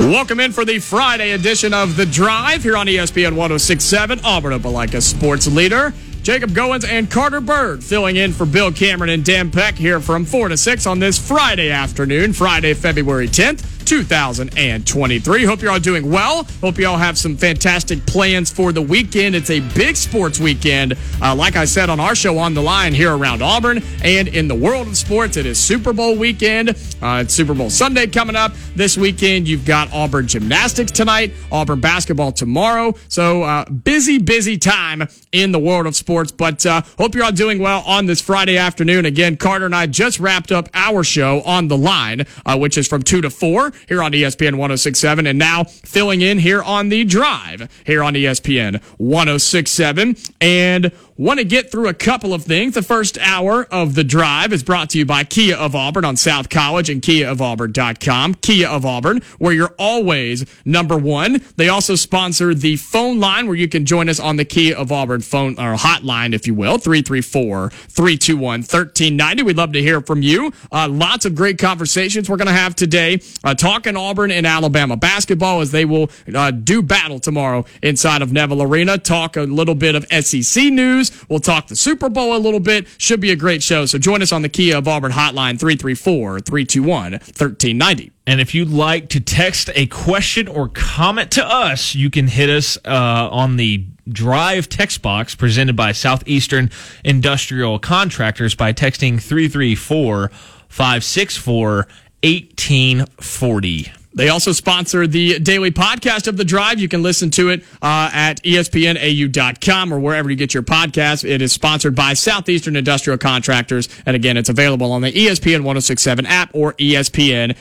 Welcome in for the Friday edition of The Drive here on ESPN 1067, Auburn Opelika sports leader. Jacob Goins and Carter Bird filling in for Bill Cameron and Dan Peck here from 4 to 6 on this Friday afternoon, Friday, February 10th. 2023. Hope you're all doing well. Hope you all have some fantastic plans for the weekend. It's a big sports weekend. Uh, like I said on our show on the line here around Auburn and in the world of sports, it is Super Bowl weekend. Uh, it's Super Bowl Sunday coming up this weekend. You've got Auburn gymnastics tonight, Auburn basketball tomorrow. So uh, busy, busy time in the world of sports. But uh, hope you're all doing well on this Friday afternoon. Again, Carter and I just wrapped up our show on the line, uh, which is from 2 to 4 here on ESPN 1067. And now filling in here on the drive here on ESPN 1067. And want to get through a couple of things. The first hour of the drive is brought to you by Kia of Auburn on South College and KiaofAuburn.com. Kia of Auburn, where you're always number one. They also sponsor the phone line where you can join us on the Kia of Auburn phone or hotline, if you will, 334 321 1390. We'd love to hear from you. Uh, lots of great conversations we're going to have today. Uh, talking Auburn and Alabama basketball as they will uh, do battle tomorrow inside of Neville Arena. Talk a little bit of SEC news. We'll talk the Super Bowl a little bit. Should be a great show. So join us on the Kia of Auburn hotline 334 321 1390. And if you'd like to text a question or comment to us, you can hit us uh, on the Drive text box presented by Southeastern Industrial Contractors by texting 334 564 1840. They also sponsor the daily podcast of The Drive. You can listen to it uh, at espnau.com or wherever you get your podcast. It is sponsored by Southeastern Industrial Contractors. And again, it's available on the ESPN 1067 app or espnau.com.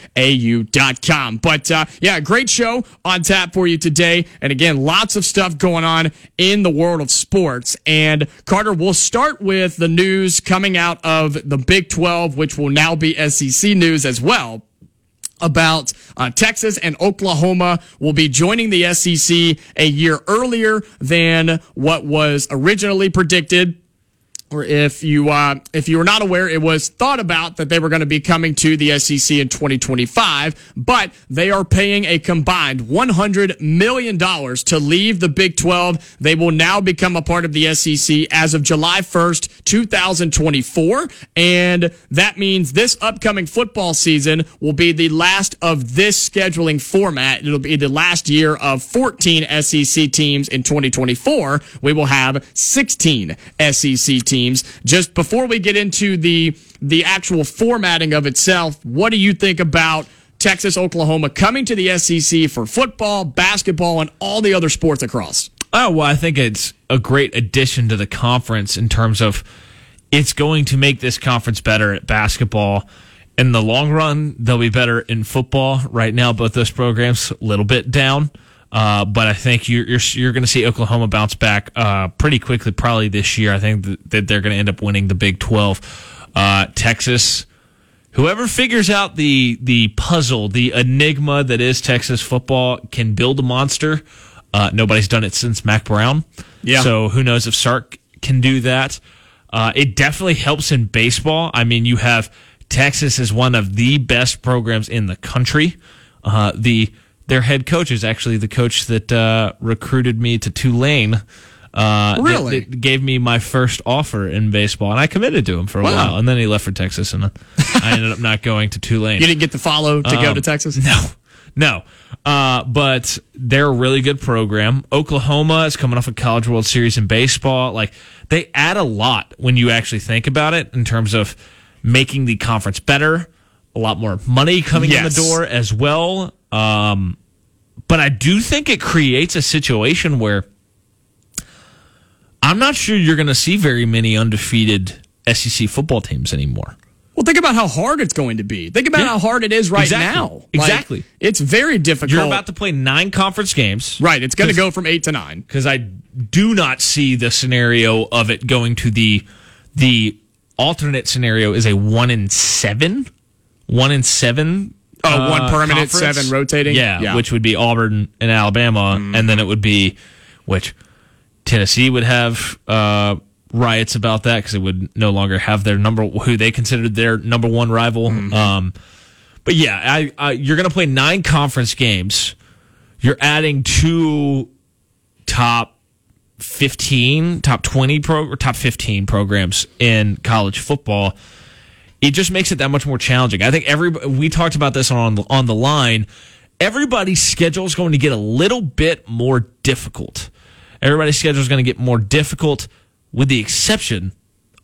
But uh, yeah, great show on tap for you today. And again, lots of stuff going on in the world of sports. And Carter, we'll start with the news coming out of the Big 12, which will now be SEC news as well about uh, Texas and Oklahoma will be joining the SEC a year earlier than what was originally predicted. Or if you uh, if you were not aware, it was thought about that they were going to be coming to the SEC in 2025, but they are paying a combined 100 million dollars to leave the Big 12. They will now become a part of the SEC as of July 1st, 2024, and that means this upcoming football season will be the last of this scheduling format. It'll be the last year of 14 SEC teams in 2024. We will have 16 SEC teams. Just before we get into the the actual formatting of itself, what do you think about Texas, Oklahoma coming to the SEC for football, basketball, and all the other sports across? Oh, well, I think it's a great addition to the conference in terms of it's going to make this conference better at basketball. In the long run, they'll be better in football. Right now, both those programs a little bit down. Uh, but I think you're you're, you're going to see Oklahoma bounce back uh, pretty quickly, probably this year. I think that, that they're going to end up winning the Big Twelve. Uh, Texas, whoever figures out the the puzzle, the enigma that is Texas football, can build a monster. Uh, nobody's done it since Mack Brown. Yeah. So who knows if Sark can do that? Uh, it definitely helps in baseball. I mean, you have Texas is one of the best programs in the country. Uh, the their head coach is actually the coach that uh, recruited me to Tulane. Uh, Really? that gave me my first offer in baseball, and I committed to him for a Wow. while, and then he left for Texas, and I ended up not going to Tulane. You didn't get the follow to go Um, to Texas? No, no. Uh, but they're a really good program. Oklahoma is coming off a College World Series in baseball. Like they add a lot when you actually think about it in terms of making the conference better. A lot more money coming in the door as well. Um, but I do think it creates a situation where I'm not sure you're going to see very many undefeated SEC football teams anymore. Well, think about how hard it's going to be. Think about Yeah. how hard it is right Exactly. now. Like, Exactly. it's very difficult. You're about to play nine conference games. right. It's going to go from eight to nine. because I do not see the scenario of it going to the the alternate scenario is a one in seven, one in seven. Oh, one uh, permanent, conference. seven rotating? Yeah, Yeah. which would be Auburn and Alabama, and then it would be which Tennessee would have uh, riots about that because it would no longer have their number who they considered their number one rival. Um, but yeah, I, I, you're going to play nine conference games. You're adding two top 15, top 20 pro or top 15 programs in college football. It just makes it that much more challenging. I think every we talked about this on on the line. Everybody's schedule is going to get a little bit more difficult. Everybody's schedule is going to get more difficult, with the exception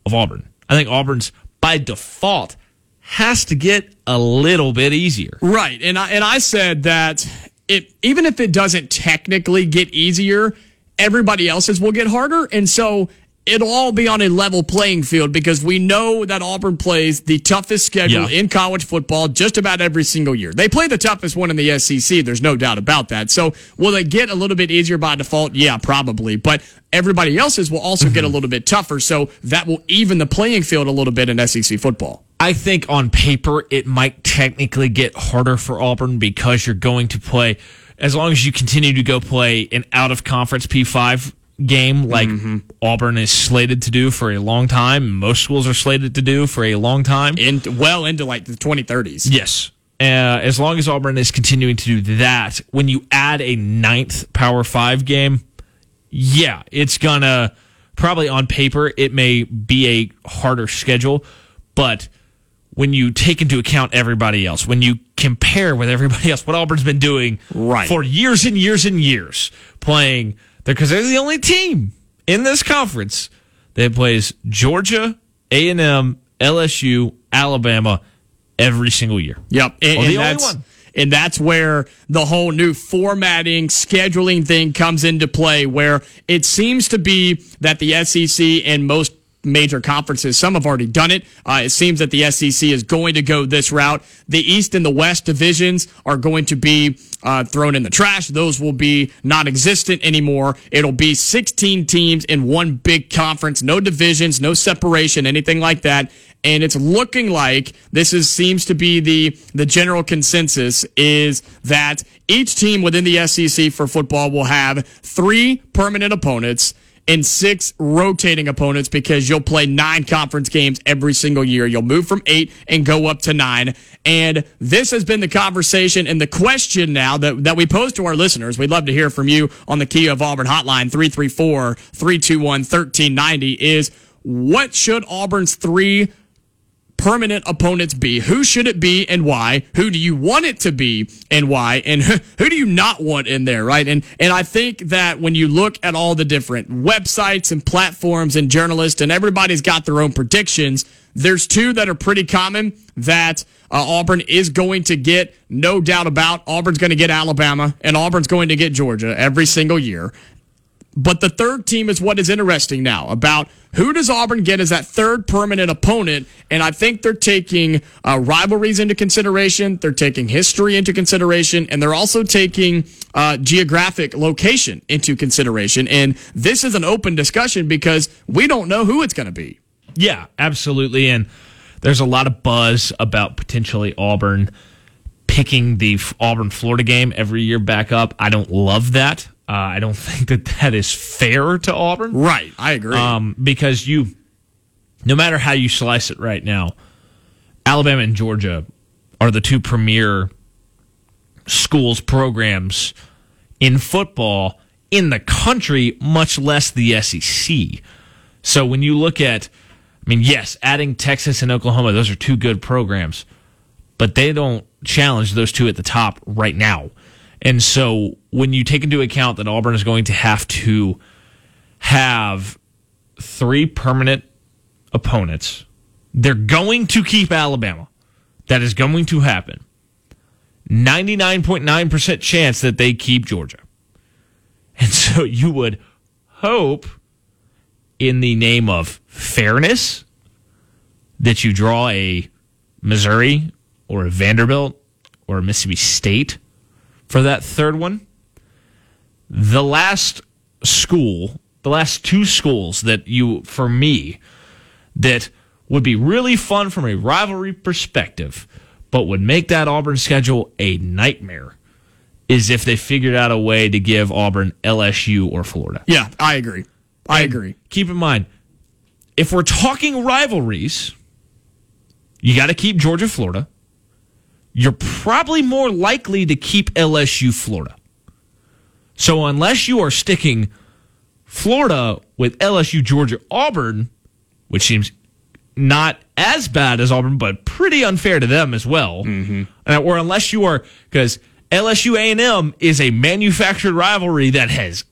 of Auburn. I think Auburn's by default has to get a little bit easier. Right. And I and I said that it even if it doesn't technically get easier, everybody else's will get harder. And so it'll all be on a level playing field because we know that Auburn plays the toughest schedule Yeah. in college football just about every single year. They play the toughest one in the SEC. There's no doubt about that. So will they get a little bit easier by default? Yeah, probably. But everybody else's will also get a mhm. little bit tougher. So that will even the playing field a little bit in SEC football. I think on paper it might technically get harder for Auburn because you're going to play as long as you continue to go play an out of conference P5 game like Auburn is slated to do for a long time. Most schools are slated to do for a long time. In well into like the 2030s. Yes. Uh, as long as Auburn is continuing to do that, when you add a ninth Power Five game, yeah, it's gonna probably on paper it may be a harder schedule, but when you take into account everybody else, when you compare with everybody else, what Auburn's been doing Right. for years and years and years, playing because they're the only team in this conference that plays Georgia, A and M, LSU, Alabama every single year. Yep. And, Well, the and only that's, one. And that's where the whole new formatting, scheduling thing comes into play, where it seems to be that the SEC and most major conferences, some have already done it. Uh, it seems that the SEC is going to go this route. The East and the West divisions are going to be uh, thrown in the trash. Those will be non existent anymore. It'll be 16 teams in one big conference, no divisions, no separation, anything like that and it's looking like this is seems to be the the general consensus is that each team within the SEC for football will have three permanent opponents and six rotating opponents because you'll play nine conference games every single year. You'll move from eight and go up to nine. And this has been the conversation and the question now that, that we pose to our listeners. We'd love to hear from you on the Kia of Auburn hotline 334 321 1390 is what should Auburn's three permanent opponents be? Who should it be and why? Who do you want it to be and why? And who, do you not want in there, right? And and I think that when you look at all the different websites and platforms and journalists and everybody's got their own predictions, there's two that are pretty common that uh, Auburn is going to get, no doubt about. Auburn's going to get Alabama and Auburn's going to get Georgia every single year. But the third team is what is interesting now about who does Auburn get as that third permanent opponent. And I think they're taking uh, rivalries into consideration. They're taking history into consideration. And they're also taking uh, geographic location into consideration. And this is an open discussion because we don't know who it's going to be. Yeah, absolutely. And there's a lot of buzz about potentially Auburn picking the Auburn Florida game every year back up. I don't love that. Uh, I don't think that that is fair to Auburn. Right. I agree. Um, because you, no matter how you slice it right now, Alabama and Georgia are the two premier schools programs in football in the country, much less the SEC. So when you look at, I mean, yes, adding Texas and Oklahoma, those are two good programs, but they don't challenge those two at the top right now. And so when you take into account that Auburn is going to have to have three permanent opponents, they're going to keep Alabama. That is going to happen. 99.9% chance that they keep Georgia. And so you would hope, in the name of fairness, that you draw a Missouri or a Vanderbilt or a Mississippi State for that third one. The last school, the last two schools that you, for me, that would be really fun from a rivalry perspective, but would make that Auburn schedule a nightmare is if they figured out a way to give Auburn LSU or Florida. Yeah, I agree. I agree. Keep in mind, if we're talking rivalries, you got to keep Georgia, Florida. You're probably more likely to keep LSU, Florida. So unless you are sticking Florida with LSU, Georgia, Auburn, which seems not as bad as Auburn, but pretty unfair to them as well, mm-hmm. or unless you are because LSU A&M is a manufactured rivalry that has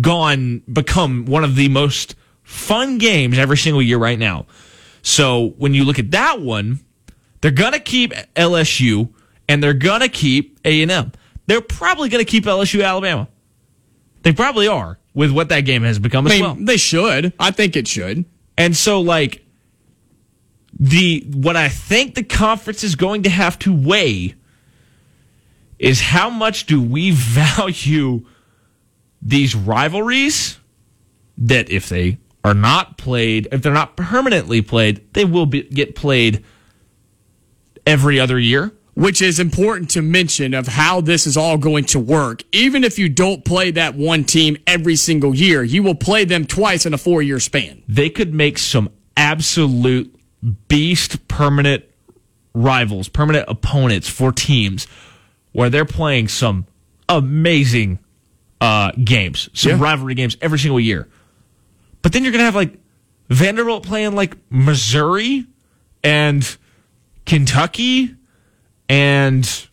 gone become one of the most fun games every single year right now. So when you look at that one, they're going to keep LSU and they're going to keep A&M. They're probably going to keep LSU Alabama. They probably are with what that game has become I as mean, well. They should. I think it should. And so like the what I think the conference is going to have to weigh is how much do we value these rivalries that if they are not played, if they're not permanently played, they will be, get played every other year. Which is important to mention of how this is all going to work. Even if you don't play that one team every single year, you will play them twice in a four year span. They could make some absolute beast permanent rivals, permanent opponents for teams where they're playing some amazing uh, games, some Yeah. rivalry games every single year. But then you're going to have like Vanderbilt playing like Missouri and Kentucky and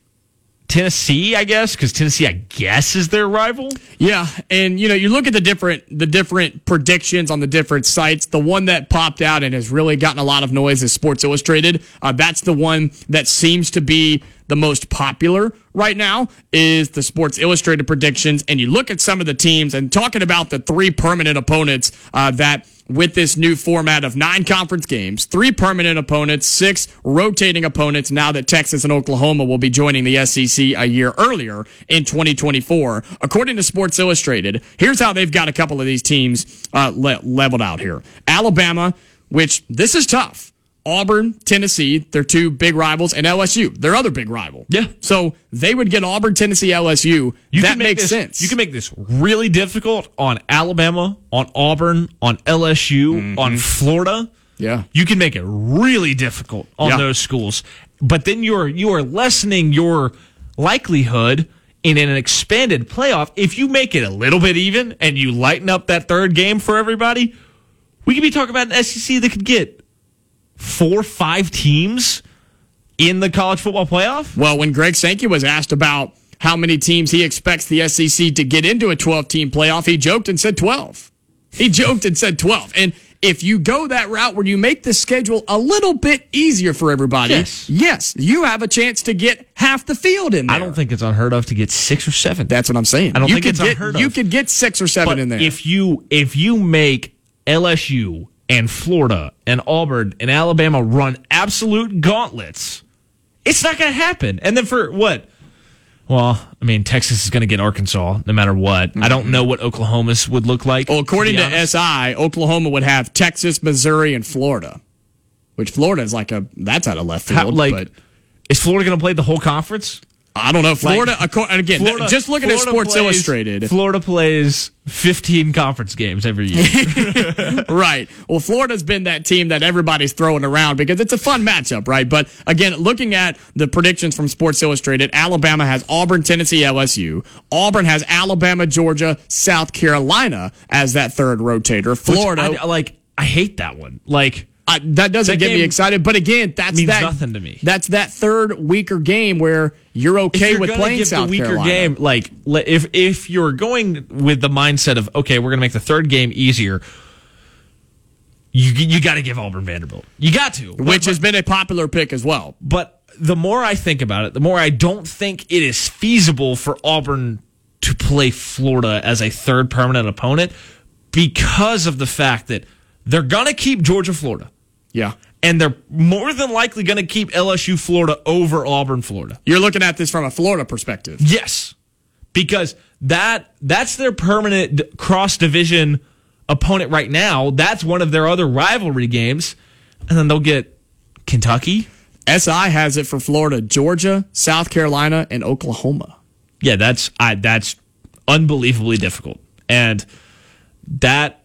Tennessee, I guess, because Tennessee, I guess, is their rival. Yeah, and you know, you look at the different the different predictions on the different sites. The one that popped out and has really gotten a lot of noise is Sports Illustrated. Uh, that's the one that seems to be the most popular right now is the Sports Illustrated predictions. And you look at some of the teams and talking about the three permanent opponents uh, that with this new format of nine conference games, three permanent opponents, six rotating opponents, now that Texas and Oklahoma will be joining the SEC a year earlier in 2024. According to Sports Illustrated, here's how they've got a couple of these teams uh, le- leveled out here. Alabama, which this is tough. Auburn, Tennessee, they're two big rivals, and LSU, their other big rival. Yeah. So they would get Auburn, Tennessee, LSU. You that makes this, sense. You can make this really difficult on Alabama, on Auburn, on LSU, mm-hmm. on Florida. Yeah. You can make it really difficult on Yeah. those schools. But then you're you are lessening your likelihood in an expanded playoff. If you make it a little bit even and you lighten up that third game for everybody, we could be talking about an SEC that could get four, five teams in the college football playoff. Well, when Greg Sankey was asked about how many teams he expects the SEC to get into a 12 team playoff, he joked and said 12. He joked and said 12. And if you go that route where you make the schedule a little bit easier for everybody, Yes. yes, you have a chance to get half the field in there. I don't think it's unheard of to get six or seven. that's what I'm saying. I don't you think it's get, unheard of. You could get six or seven But in there. if you if you make LSU and Florida and Auburn and Alabama run absolute gauntlets, it's not going to happen. And then for what? Well, I mean, Texas is going to get Arkansas no matter what. I don't know what Oklahoma's would look like. well, according be to. SI, Oklahoma would have Texas, Missouri, and Florida, which Florida is like a, that's out of left field. How- like, but is Florida going to play the whole conference? I don't know. Florida, acco- and again, Florida- just looking Florida at Sports plays- Illustrated. Florida plays 15 conference games every year. right. Well, Florida's been that team that everybody's throwing around because it's a fun matchup, right? But again, looking at the predictions from Sports Illustrated, Alabama has Auburn, Tennessee, LSU. Auburn has Alabama, Georgia, South Carolina as that third rotator. Florida, I, like, I hate that one. Like, I, that doesn't That get me excited. But again, that's means that, nothing to me. That's that third weaker game where you're okay you're with playing give South the weaker Carolina. game, like if if you're going with the mindset of okay, we're going to make the third game easier, you you got to give Auburn Vanderbilt. You got to, which but, has been a popular pick as well. but the more I think about it, the more I don't think it is feasible for Auburn to play Florida as a third permanent opponent because of the fact that they're going to keep Georgia, Florida. Yeah. and they're more than likely going to keep LSU Florida over Auburn Florida. You're looking at this from a Florida perspective. Yes, because that that's their permanent cross division opponent right now. That's one of their other rivalry games, and then they'll get Kentucky. SI has it for Florida, Georgia, South Carolina, and Oklahoma. Yeah, that's I, that's unbelievably difficult, and that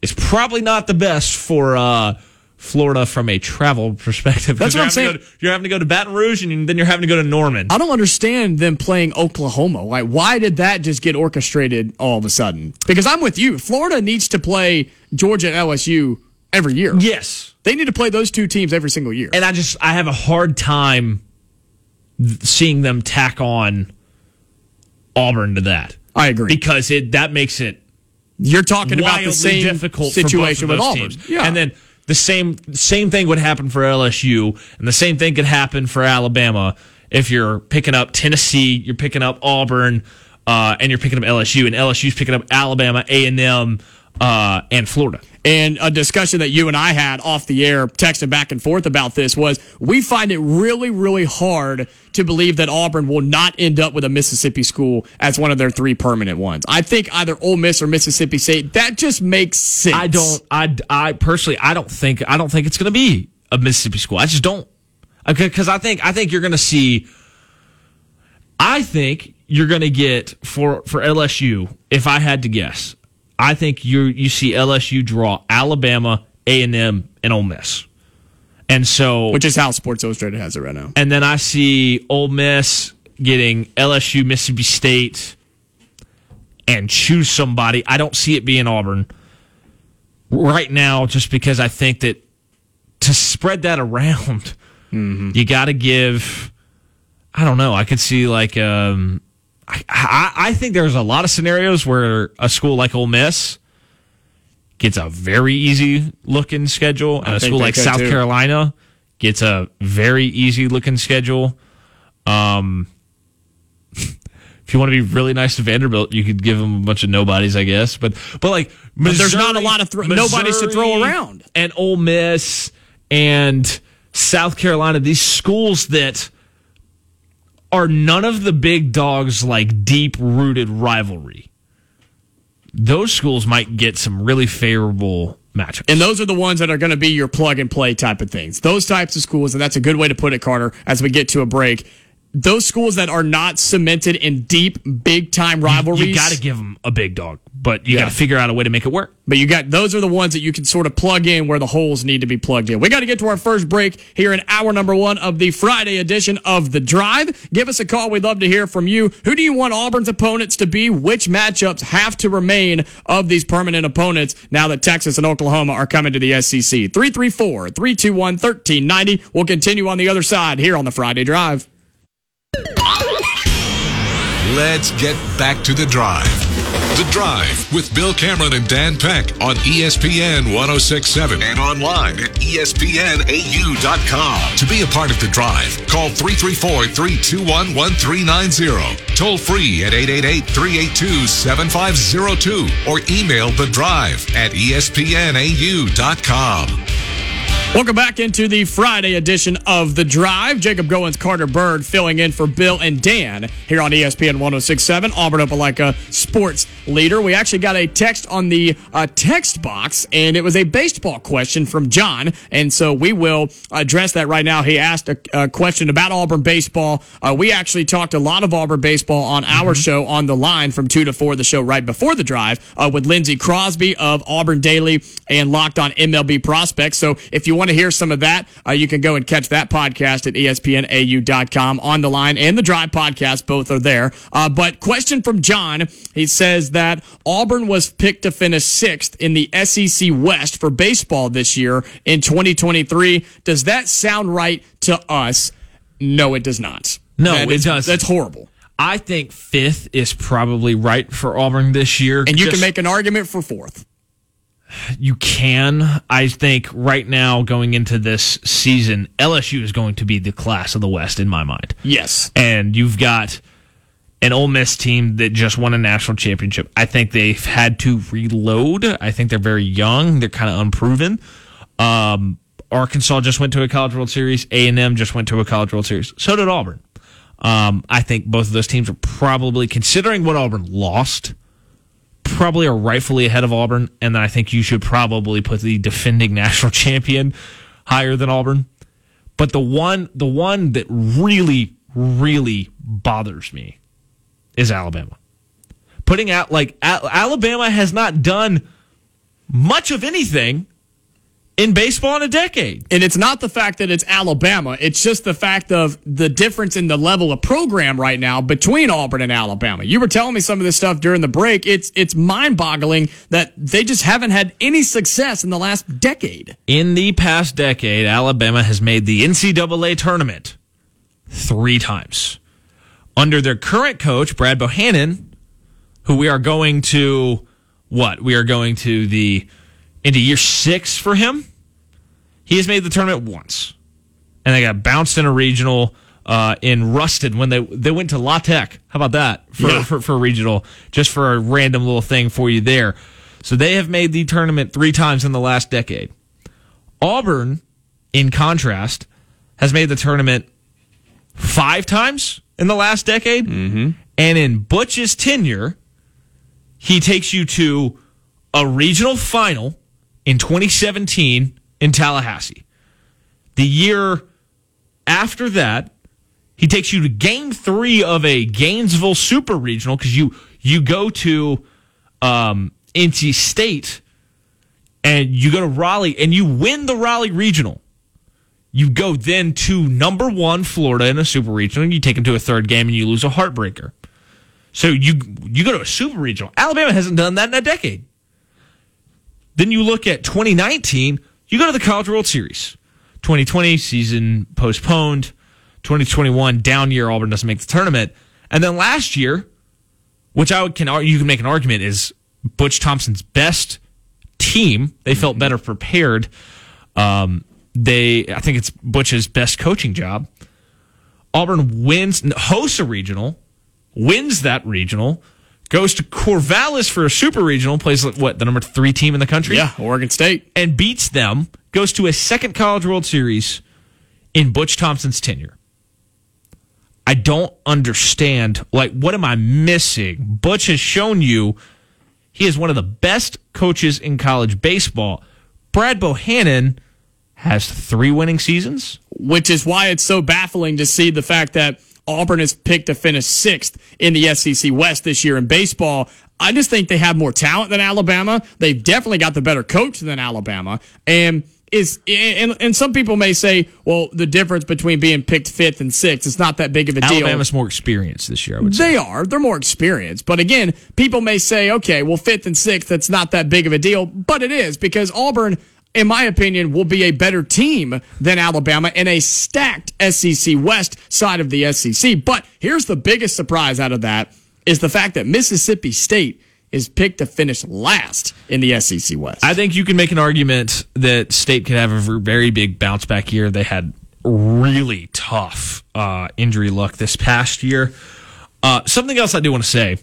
is probably not the best for. Uh, Florida from a travel perspective. That's what I'm saying. To, you're having to go to Baton Rouge and then you're having to go to Norman. I don't understand them playing Oklahoma. Like, why did that just get orchestrated all of a sudden? Because I'm with you. Florida needs to play Georgia and LSU every year. Yes. They need to play those two teams every single year. And I just, I have a hard time seeing them tack on Auburn to that. I agree. Because it that makes it you're talking about the same difficult situation with Auburn. Yeah. And then the same same thing would happen for LSU, and the same thing could happen for Alabama if you're picking up Tennessee, you're picking up Auburn, uh, and you're picking up LSU, and LSU's picking up Alabama, A and M, uh, and Florida. And a discussion that you and I had off the air, texting back and forth about this, was we find it really, really hard to believe that Auburn will not end up with a Mississippi school as one of their three permanent ones. I think either Ole Miss or Mississippi State. That just makes sense. I don't. I, I personally, I don't think. I don't think it's going to be a Mississippi school. I just don't. Because I think. I think you're going to see. I think you're going to get for for LSU. If I had to guess, I think you you see LSU draw Alabama, A and M, and Ole Miss, and so which is how Sports Illustrated has it right now. And then I see Ole Miss getting LSU, Mississippi State, and choose somebody. I don't see it being Auburn right now, just because I think that to spread that around, mm-hmm. you got to give. I don't know. I could see like um, I, I, think there's a lot of scenarios where a school like Ole Miss gets a very easy looking schedule, and I a school like South too. Carolina gets a very easy looking schedule. Um, if you want to be really nice to Vanderbilt, you could give them a bunch of nobodies, I guess. But but like Missouri, but there's not a lot of nobodies to throw around. And Ole Miss and South Carolina, these schools that are none of the big dogs like deep rooted rivalry. Those schools might get some really favorable matchups. And those are the ones that are going to be your plug and play type of things. Those types of schools, and that's a good way to put it, Carter, as we get to a break those schools that are not cemented in deep, big time rivalries. You, you got to give them a big dog, but you yeah. got to figure out a way to make it work. But you got those are the ones that you can sort of plug in where the holes need to be plugged in. We got to get to our first break here in hour number one of the Friday edition of The Drive. Give us a call. We'd love to hear from you. Who do you want Auburn's opponents to be? Which matchups have to remain of these permanent opponents now that Texas and Oklahoma are coming to the SEC? 334 321 1390. We'll continue on the other side here on the Friday Drive. Let's get back to the drive. The Drive with Bill Cameron and Dan Peck on ESPN 1067 and online at ESPNAU.com. To be a part of the drive, call 334 321 1390. Toll free at 888 382 7502 or email the drive at ESPNAU.com. Welcome back into the Friday edition of The Drive. Jacob Goins, Carter Bird filling in for Bill and Dan here on ESPN 1067, Auburn Opelika sports leader. We actually got a text on the uh, text box, and it was a baseball question from John. And so we will address that right now. He asked a, a question about Auburn baseball. Uh, we actually talked a lot of Auburn baseball on our mm-hmm. show on the line from 2 to 4, the show right before the drive, uh, with Lindsey Crosby of Auburn Daily and Locked on MLB Prospects. So if you want to hear some of that, uh, you can go and catch that podcast at espnau.com on the line and the Drive podcast. Both are there. Uh, but question from John. He says that Auburn was picked to finish sixth in the SEC West for baseball this year in 2023. Does that sound right to us? No, it does not. No, that it is, does. That's horrible. I think fifth is probably right for Auburn this year. And you Just, can make an argument for fourth. You can. I think right now, going into this season, LSU is going to be the class of the West in my mind. Yes. And you've got an Ole Miss team that just won a national championship. I think they've had to reload. I think they're very young. They're kind of unproven. Um, Arkansas just went to a College World Series. A and M just went to a College World Series. So did Auburn. Um, I think both of those teams are probably considering what Auburn lost. Probably are rightfully ahead of Auburn, and then I think you should probably put the defending national champion higher than Auburn. But the one, the one that really, really bothers me is Alabama. Putting out like Alabama has not done much of anything in baseball in a decade. And it's not the fact that it's Alabama. It's just the fact of the difference in the level of program right now between Auburn and Alabama. You were telling me some of this stuff during the break. It's it's mind-boggling that they just haven't had any success in the last decade. In the past decade, Alabama has made the NCAA tournament three times. Under their current coach, Brad Bohannon, who we are going to what? We are going to the into year six for him. He has made the tournament once, and they got bounced in a regional uh, in Ruston when they they went to La Tech. How about that for, yeah. for for a regional? Just for a random little thing for you there. So they have made the tournament three times in the last decade. Auburn, in contrast, has made the tournament five times in the last decade. Mm-hmm. And in Butch's tenure, he takes you to a regional final in 2017 in Tallahassee. The year after that, he takes you to game three of a Gainesville Super Regional because you you go to um, NC State and you go to Raleigh and you win the Raleigh Regional. You go then to number one Florida in a Super Regional. And You take them to a third game and you lose a heartbreaker. So you you go to a Super Regional. Alabama hasn't done that in a decade. Then you look at 2019 you go to the College World Series. 2020 season postponed. 2021 down year. Auburn doesn't make the tournament. And then last year, which I can you can make an argument is Butch Thompson's best team. They felt better prepared. Um, they I think it's Butch's best coaching job. Auburn wins hosts a regional, wins that regional, goes to Corvallis for a super regional, plays what the number three team in the country. Yeah, Oregon State, and beats them. Goes to a second College World Series in Butch Thompson's tenure. I don't understand. Like, what am I missing? Butch has shown you he is one of the best coaches in college baseball. Brad Bohannon has three winning seasons, which is why it's so baffling to see the fact that Auburn is picked to finish sixth in the SEC West this year in baseball. I just think they have more talent than Alabama. They've definitely got the better coach than Alabama. And is and, and some people may say, well, the difference between being picked fifth and sixth is not that big of a deal. Alabama's more experienced this year, I would say. They are. They're more experienced. But again, people may say, okay, well, fifth and sixth, that's not that big of a deal. But it is because Auburn in my opinion, will be a better team than Alabama in a stacked SEC West side of the SEC. But here's the biggest surprise out of that is the fact that Mississippi State is picked to finish last in the SEC West. I think you can make an argument that State could have a very big bounce back year. They had really tough uh, injury luck this past year. Uh, something else I do want to say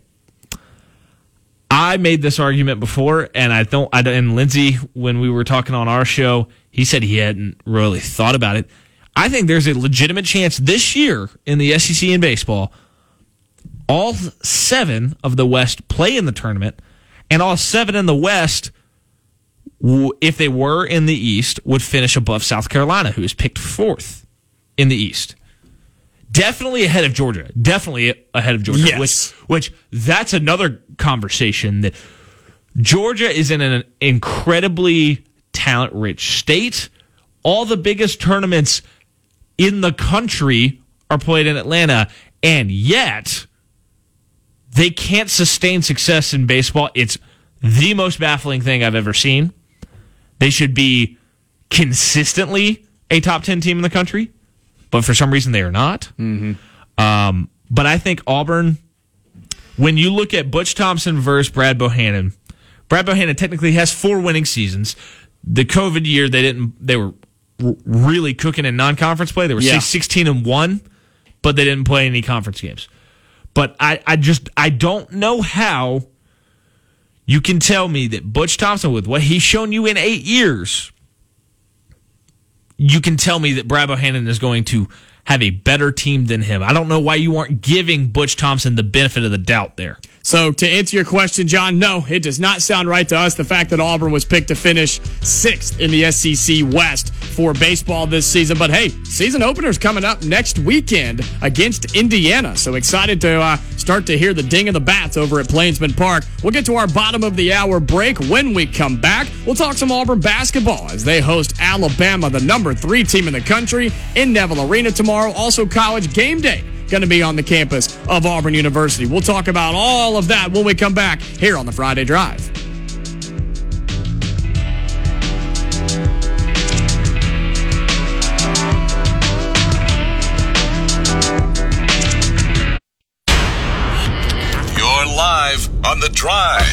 I made this argument before, and I don't. I and Lindsay, when we were talking on our show, he said he hadn't really thought about it. I think there's a legitimate chance this year in the SEC in baseball, all seven of the West play in the tournament, and all seven in the West, if they were in the East, would finish above South Carolina, who is picked fourth in the East definitely ahead of Georgia. Definitely ahead of Georgia. Yes. Which, which that's another conversation that Georgia is in an incredibly talent rich state. All the biggest tournaments in the country are played in Atlanta, and yet they can't sustain success in baseball. It's the most baffling thing I've ever seen. They should be consistently a top 10 team in the country but for some reason they are not. Mm-hmm. Um, but I think Auburn, when you look at Butch Thompson versus Brad Bohannon, Brad Bohannon technically has four winning seasons. The COVID year, they didn't. They were really cooking in non-conference play. They were yeah. 16 and one, but they didn't play any conference games. But I, I just I don't know how you can tell me that Butch Thompson, with what he's shown you in eight years, you can tell me that Brad Bohannon is going to have a better team than him. I don't know why you aren't giving Butch Thompson the benefit of the doubt there. So, to answer your question, John, no, it does not sound right to us. The fact that Auburn was picked to finish sixth in the SEC West for baseball this season. But hey, season opener's coming up next weekend against Indiana. So, excited to uh, start to hear the ding of the bats over at Plainsman Park. We'll get to our bottom of the hour break. When we come back, we'll talk some Auburn basketball as they host Alabama, the number three team in the country, in Neville Arena tomorrow. Also, college game day going to be on the campus of Auburn University. We'll talk about all of that when we come back here on the Friday Drive. On The Drive.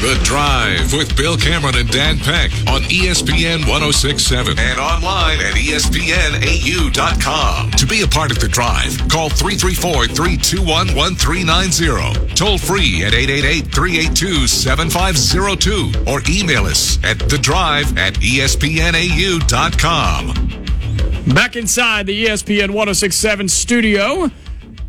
The Drive with Bill Cameron and Dan Peck on ESPN 1067 and online at ESPNAU.com. To be a part of The Drive, call 334 321 1390. Toll free at 888 382 7502 or email us at The Drive at ESPNAU.com. Back inside the ESPN 1067 studio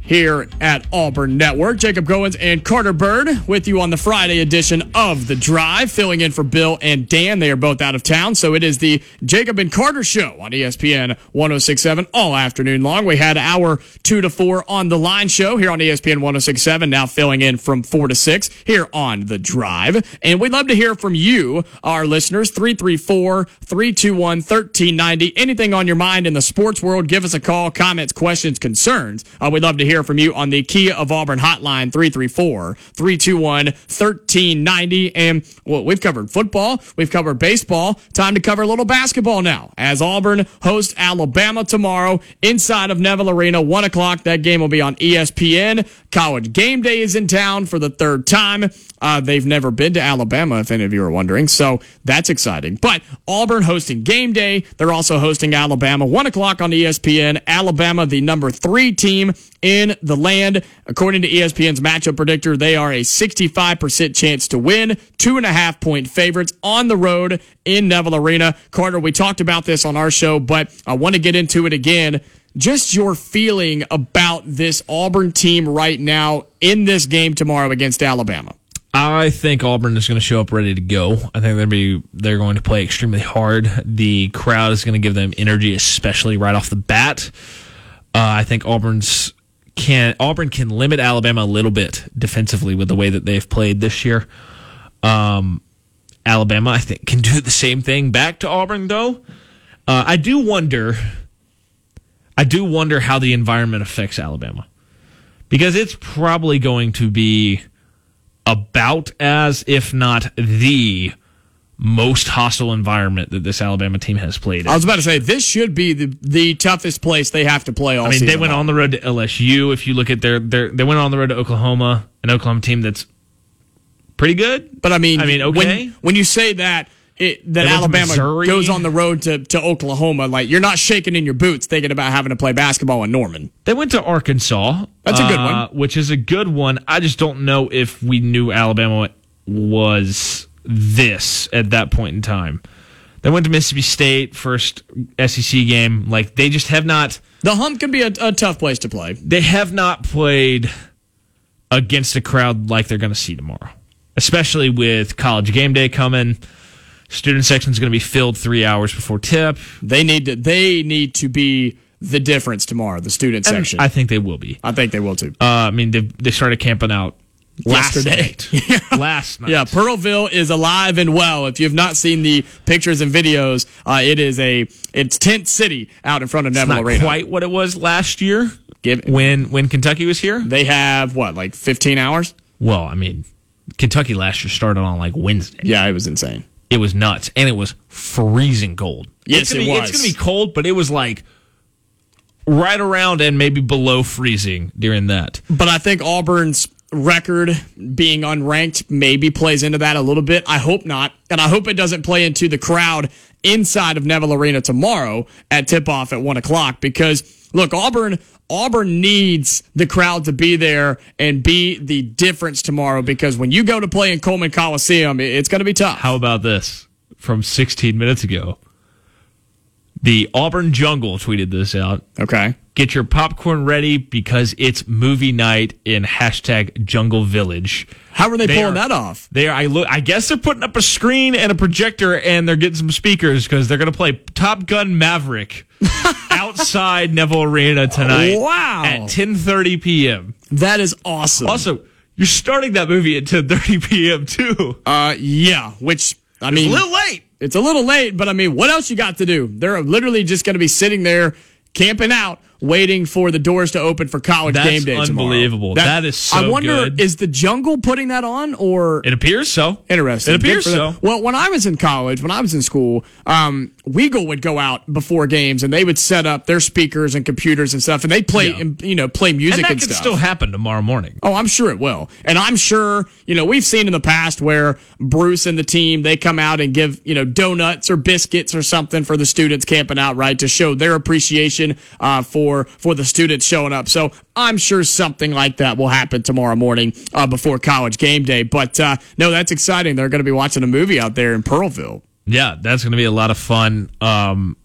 here at Auburn Network. Jacob Goins and Carter Bird with you on the Friday edition of The Drive, filling in for Bill and Dan. They are both out of town, so it is the Jacob and Carter show on ESPN 1067 all afternoon long. We had our 2 to 4 on the line show here on ESPN 1067, now filling in from 4 to 6 here on The Drive. And we'd love to hear from you, our listeners, 334 321 1390. Anything on your mind in the sports world, give us a call, comments, questions, concerns. Uh, we'd love to hear from you on the Kia of Auburn hotline, 334 321 1390. And well, we've covered football, we've covered baseball. Time to cover a little basketball now as Auburn hosts Alabama tomorrow inside of Neville Arena, 1 o'clock. That game will be on ESPN. College game day is in town for the third time. Uh, they've never been to Alabama, if any of you are wondering. So that's exciting. But Auburn hosting game day. They're also hosting Alabama, 1 o'clock on ESPN. Alabama, the number three team in the land. According to ESPN's matchup predictor, they are a 65% chance to win, two and a half point favorites on the road in Neville Arena. Carter, we talked about this on our show, but I want to get into it again. Just your feeling about this Auburn team right now in this game tomorrow against Alabama. I think Auburn is going to show up ready to go. I think they're be they're going to play extremely hard. The crowd is going to give them energy, especially right off the bat. Uh, I think Auburn's can Auburn can limit Alabama a little bit defensively with the way that they've played this year. Um, Alabama, I think, can do the same thing back to Auburn, though. Uh, I do wonder. I do wonder how the environment affects Alabama because it's probably going to be about as, if not the most hostile environment that this Alabama team has played. In. I was about to say this should be the the toughest place they have to play all I mean, they went long. on the road to LSU. If you look at their, their, they went on the road to Oklahoma, an Oklahoma team that's pretty good. But I mean, I mean, okay. when, when you say that, it, that Alabama Missouri. goes on the road to, to Oklahoma, like you're not shaking in your boots thinking about having to play basketball in Norman. They went to Arkansas. That's a good uh, one. Which is a good one. I just don't know if we knew Alabama was this at that point in time. They went to Mississippi State, first SEC game. Like, they just have not. The hump can be a, a tough place to play. they have not played against a crowd like they're going to see tomorrow, especially with college game day coming. Student section is going to be filled three hours before tip. They need to they need to be the difference tomorrow. The student And section. I think they will be. I think they will too. Uh, I mean, they, they started camping out last Yesterday. night. last night. Yeah, Pearlville is alive and well. If you have not seen the pictures and videos, uh, it is a it's tent city out in front of Neville not Arena. quite what it was last year Give, when when Kentucky was here. they have what like 15 hours? Well, I mean, Kentucky last year started on like Wednesday. Yeah, it was insane. It was nuts, and it was freezing cold. Yes, it's gonna it be, was. It's going to be cold, but it was like right around and maybe below freezing during that. But I think Auburn's record being unranked maybe plays into that a little bit. I hope not. And I hope it doesn't play into the crowd inside of Neville Arena tomorrow at tip off at one o'clock because look, Auburn Auburn needs the crowd to be there and be the difference tomorrow because when you go to play in Coleman Coliseum, it's going to be tough. How about this from 16 minutes ago? The Auburn Jungle tweeted this out. Okay. Get your popcorn ready because it's movie night in hashtag Jungle Village. How are they, They pulling are- that off? They are, I look. I guess they're putting up a screen and a projector, and they're getting some speakers because they're going to play Top Gun Maverick outside Neville Arena tonight. Wow. At 10:30 p.m. That is awesome. Also, you're starting that movie at 10:30 p.m. too. Uh, yeah, which I It's mean, a little late. It's a little late, but I mean, what else you got to do? They're literally just going to be sitting there camping out, waiting for the doors to open for college That's game day. unbelievable. That is so I wonder, good. is the jungle putting that on or? It appears so. Interesting. It appears so. Well, when I was in college, when I was in school, um, WEGL would go out before games and they would set up their speakers and computers and stuff, and they play, Yeah. and, you know, play music And that and stuff. still happen tomorrow morning. Oh, I'm sure it will. And I'm sure, you know, we've seen in the past where Bruce and the team, they come out and give, you know, donuts or biscuits or something for the students camping out, right? To show their appreciation, uh, for, for for the students showing up. So I'm sure something like that will happen tomorrow morning, uh, before college game day. But, uh, no, that's exciting. They're going to be watching a movie out there in Pearlville. Yeah, that's going to be a lot of fun. Um,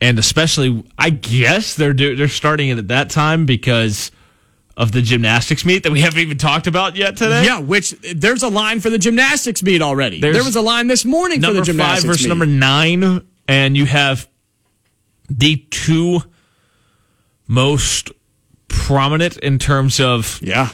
and especially, I guess they're do- they're starting it at that time because of the gymnastics meet that we haven't even talked about yet today. Yeah, which there's a line for the gymnastics meet already. There's there was a line this morning for the gymnastics five versus meet. number nine, and you have the two most prominent in terms of yeah.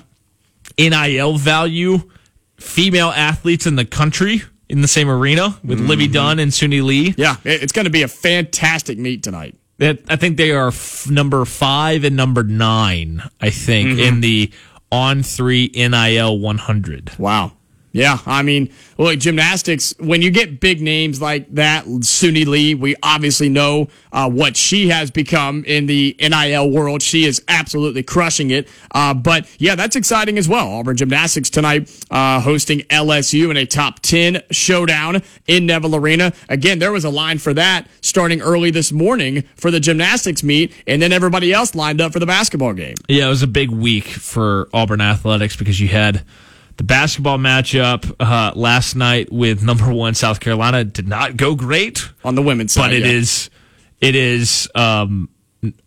NIL value female athletes in the country in the same arena with Livvy Dunne and Suni Lee. Yeah, it's going to be a fantastic meet tonight. I think they are f- number five and number nine. I think Mm-hmm. in the on three NIL 100. Wow. Yeah, I mean, look, gymnastics, when you get big names like that, Suni Lee, we obviously know uh, what she has become in the NIL world. She is absolutely crushing it. Uh, but yeah, that's exciting as well. Auburn Gymnastics tonight uh, hosting LSU in a top 10 showdown in Neville Arena. Again, there was a line for that starting early this morning for the gymnastics meet, and then everybody else lined up for the basketball game. Yeah, it was a big week for Auburn athletics because you had the basketball matchup uh, last night with number one South Carolina did not go great. On the women's side, but it yeah. is it is um,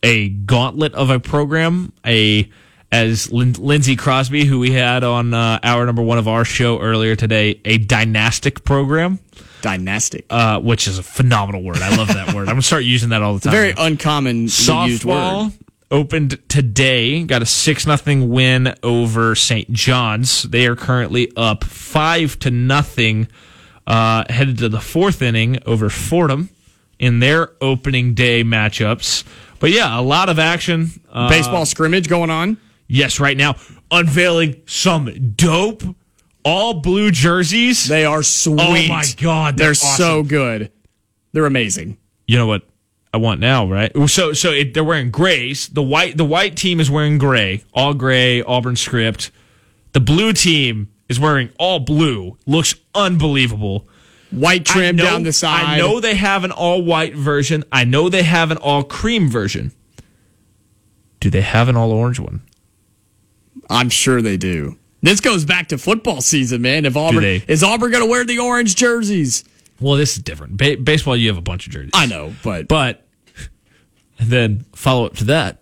a gauntlet of a program. A as Lin- Lindsey Crosby, who we had on uh, hour number one of our show earlier today, a dynastic program, dynastic. uh, which is a phenomenal word. I love that word. I'm gonna start using that all the time. Very uncommon used Softball word. Opened today. Got a six nothing win over St. John's. They are currently up five to nothing. Uh, headed to the fourth inning over Fordham in their opening day matchups. But yeah, a lot of action. Uh, Baseball scrimmage going on. yes, right now unveiling some dope all blue jerseys. They are sweet. Oh my God, they're they're so good. They're amazing. you know what I want now, right? So so it, they're wearing grays. The white the white team is wearing gray, all gray, Auburn script. The blue team is wearing all blue. Looks unbelievable. White trim know- down the side. I know they have an all white version. I know they have an all cream version. Do they have an all orange one? I'm sure they do. This goes back to football season, man. If Auburn is Auburn going to wear the orange jerseys? Well, this is different. Ba- baseball, you have a bunch of jerseys. I know, but, But and then follow up to that.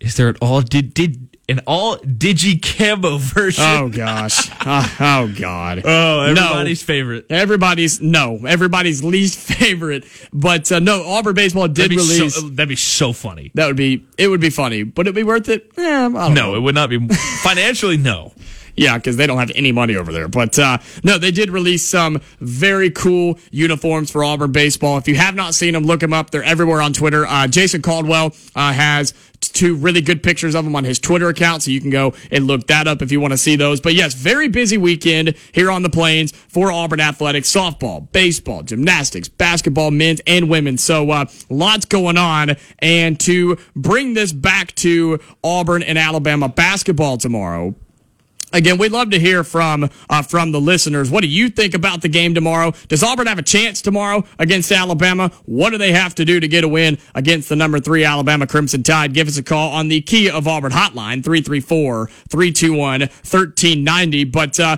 Is there an all did did an all digi camo version? oh gosh, oh, oh god, Oh, everybody's No. favorite. Everybody's no, everybody's least favorite. But uh, no, Auburn baseball did That'd be, release. so, that'd be so funny. that would be it. Would be funny, but it'd be worth it. Eh, I don't No, know. it would not be financially. No, Yeah, because they don't have any money over there. But uh, no, they did release some very cool uniforms for Auburn baseball. If you have not seen them, look them up. They're everywhere on Twitter. Uh, Jason Caldwell uh, has two really good pictures of them on his Twitter account, so you can go and look that up if you want to see those. But yes, very busy weekend here on the Plains for Auburn athletics: softball, baseball, gymnastics, basketball, men's and women's. So uh, lots going on. And to bring this back to Auburn and Alabama basketball tomorrow. Again, we'd love to hear from uh, from the listeners. What do you think about the game tomorrow? Does Auburn have a chance tomorrow against Alabama? What do they have to do to get a win against the number three Alabama Crimson Tide? Give us a call on the Kia of Auburn hotline, 334 321 1390. But, uh,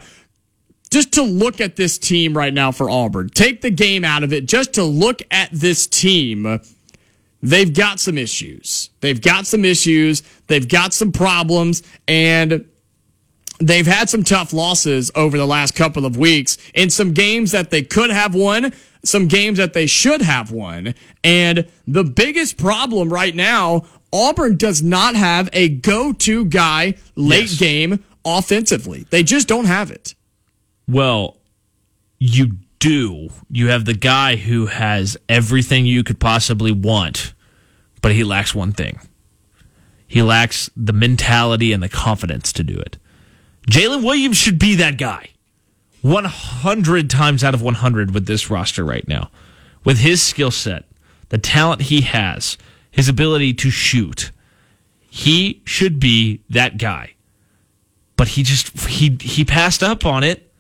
just to look at this team right now for Auburn, take the game out of it, just to look at this team, they've got some issues. They've got some issues. They've got some problems. And they've had some tough losses over the last couple of weeks in some games that they could have won, some games that they should have won. And the biggest problem right now, Auburn does not have a go to guy late Yes. game offensively. They just don't have it. Well, you do. You have the guy who has everything you could possibly want, but he lacks one thing. He lacks the mentality and the confidence to do it. Jalen Williams should be that guy. 100 times out of 100 with this roster right now. With his skill set, the talent he has, his ability to shoot, he should be that guy. But he just he he passed up on it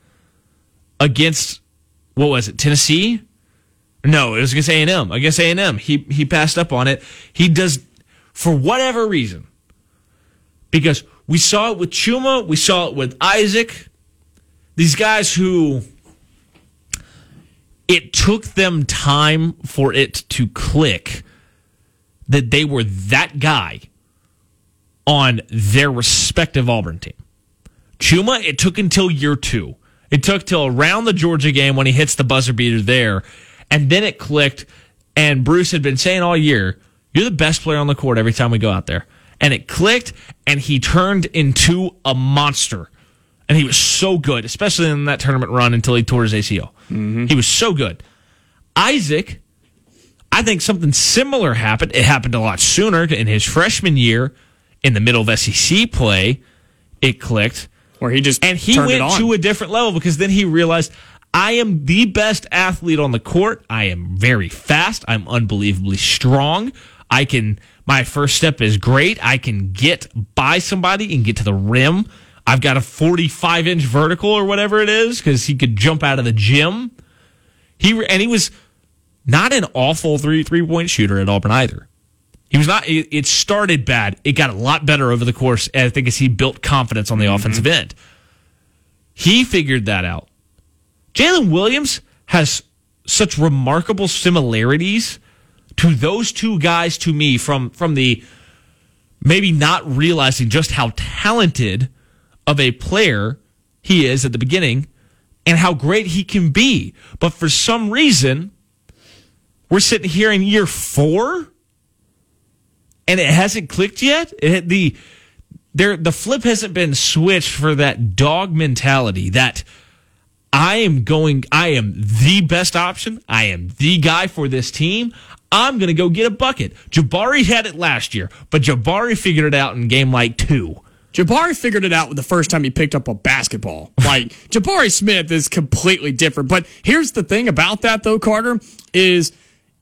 against what was it Tennessee? No, it was against A and M. Against A and M, he he passed up on it. He does for whatever reason because we saw it with Chuma, we saw it with Isaac. These guys who it took them time for it to click that they were that guy on their respective Auburn team. Chuma, it took until year two. It took till around the Georgia game when he hits the buzzer beater there, and then it clicked. And Bruce had been saying all year, "You're the best player on the court every time we go out there." And it clicked, and he turned into a monster. And he was so good, especially in that tournament run until he tore his ACL. Mm-hmm. He was so good. Isaac, I think something similar happened. It happened a lot sooner in his freshman year in the middle of SEC play. It clicked. Where he just And he went on. to a different level because then he realized I am the best athlete on the court. I am very fast. I'm unbelievably strong. I can, my first step is great. I can get by somebody and get to the rim. I've got a 45 inch vertical or whatever it is because he could jump out of the gym. He, and he was not an awful three, three point shooter at Auburn either. He was not. It, it started bad. It got a lot better over the course. I think as he built confidence on the mm-hmm. offensive end, he figured that out. Jalen Williams has such remarkable similarities to those two guys to me from from the maybe not realizing just how talented of a player he is at the beginning and how great he can be. But for some reason, we're sitting here in year four and it hasn't clicked yet. It, the there the flip hasn't been switched for that dog mentality that I am going I am the best option. I am the guy for this team. I'm going to go get a bucket. Jabari had it last year, but Jabari figured it out in game like 2. Jabari figured it out the first time he picked up a basketball. Like Jabari Smith is completely different. But here's the thing about that though, Carter, is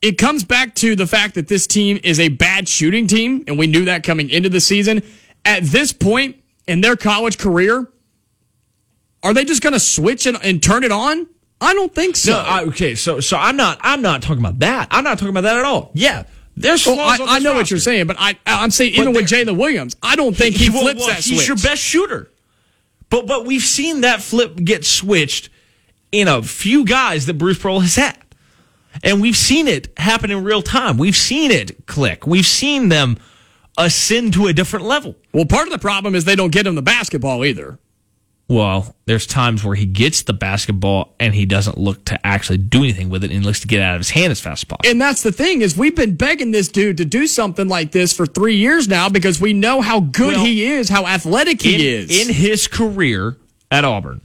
it comes back to the fact that this team is a bad shooting team, and we knew that coming into the season. At this point in their college career, are they just going to switch and, and turn it on? I don't think so. No, I, okay, so so I'm not I'm not talking about that. I'm not talking about that at all. Yeah, there's Well, I, I know what you're saying, but I, I'm saying even with Jalen Williams, I don't think he, well, flips well, that he's switch. He's your best shooter. But but we've seen that flip get switched in a few guys that Bruce Pearl has had. And we've seen it happen in real time. We've seen it click. We've seen them ascend to a different level. Well, part of the problem is they don't get him the basketball either. Well, there's times where he gets the basketball and he doesn't look to actually do anything with it and looks to get it out of his hand as fast as possible. And that's the thing is we've been begging this dude to do something like this for three years now because we know how good Well, he is, how athletic he in, is. in his career at Auburn,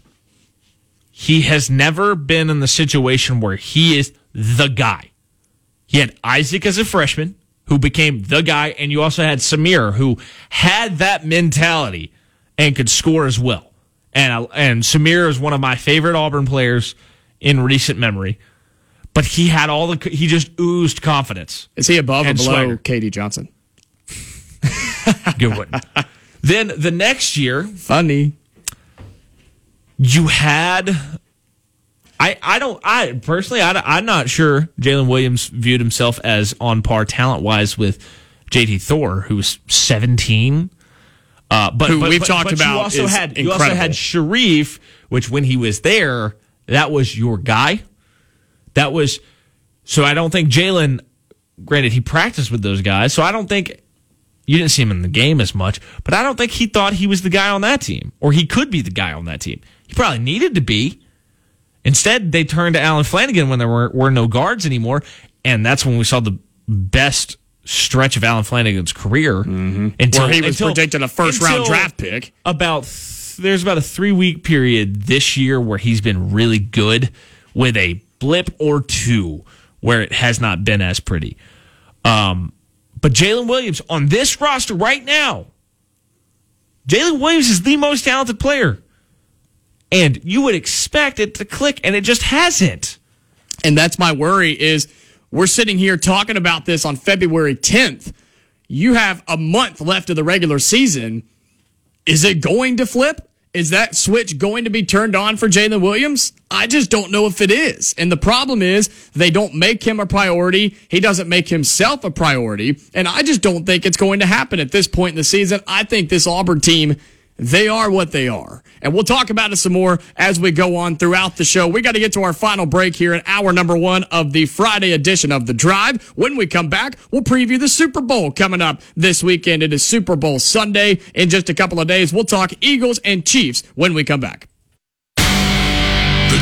he has never been in the situation where he is the guy. He had Isaac as a freshman who became the guy, and you also had Samir who had that mentality and could score as well. And I- and Samir is one of my favorite Auburn players in recent memory. But he had all the he just oozed confidence. is he above or below swagger. KD Johnson? Good one. then the next year, Funny. you had I, I don't I personally I, am not sure Jalen Williams viewed himself as on par talent wise with JT Thor who was 17 Uh, but Who but- we've but- talked but about You also had you also had Sharife, which when he was there, that was your guy. That was so. I don't think Jalen. Granted, he practiced with those guys, so I don't think you didn't see him in the game as much. But I don't think he thought he was the guy on that team, or he could be the guy on that team. He probably needed to be. Instead, they turned to Allen Flanigan when there were, were no guards anymore, and that's when we saw the best stretch of Allen Flanigan's career. Until Mm-hmm. Where he was until- predicted a first round draft pick. About th- there's about a three week period this year where he's been really good with a blip or two where it has not been as pretty. Um, but Jalen Williams on this roster right now, Jalen Williams is the most talented player. And you would expect it to click, and it just hasn't. And that's my worry is we're sitting here talking about this on February 10th. You have a month left of the regular season. Is it going to flip? Is that switch going to be turned on for Jalen Williams? I just don't know if it is. And the problem is they don't make him a priority. He doesn't make himself a priority. And I just don't think it's going to happen at this point in the season. I think this Auburn team they are what they are. And we'll talk about it some more as we go on throughout the show. We got to get to our final break here in hour number one of the Friday edition of The Drive. When we come back, we'll preview the Super Bowl coming up this weekend. It is Super Bowl Sunday. In just a couple of days, we'll talk Eagles and Chiefs when we come back.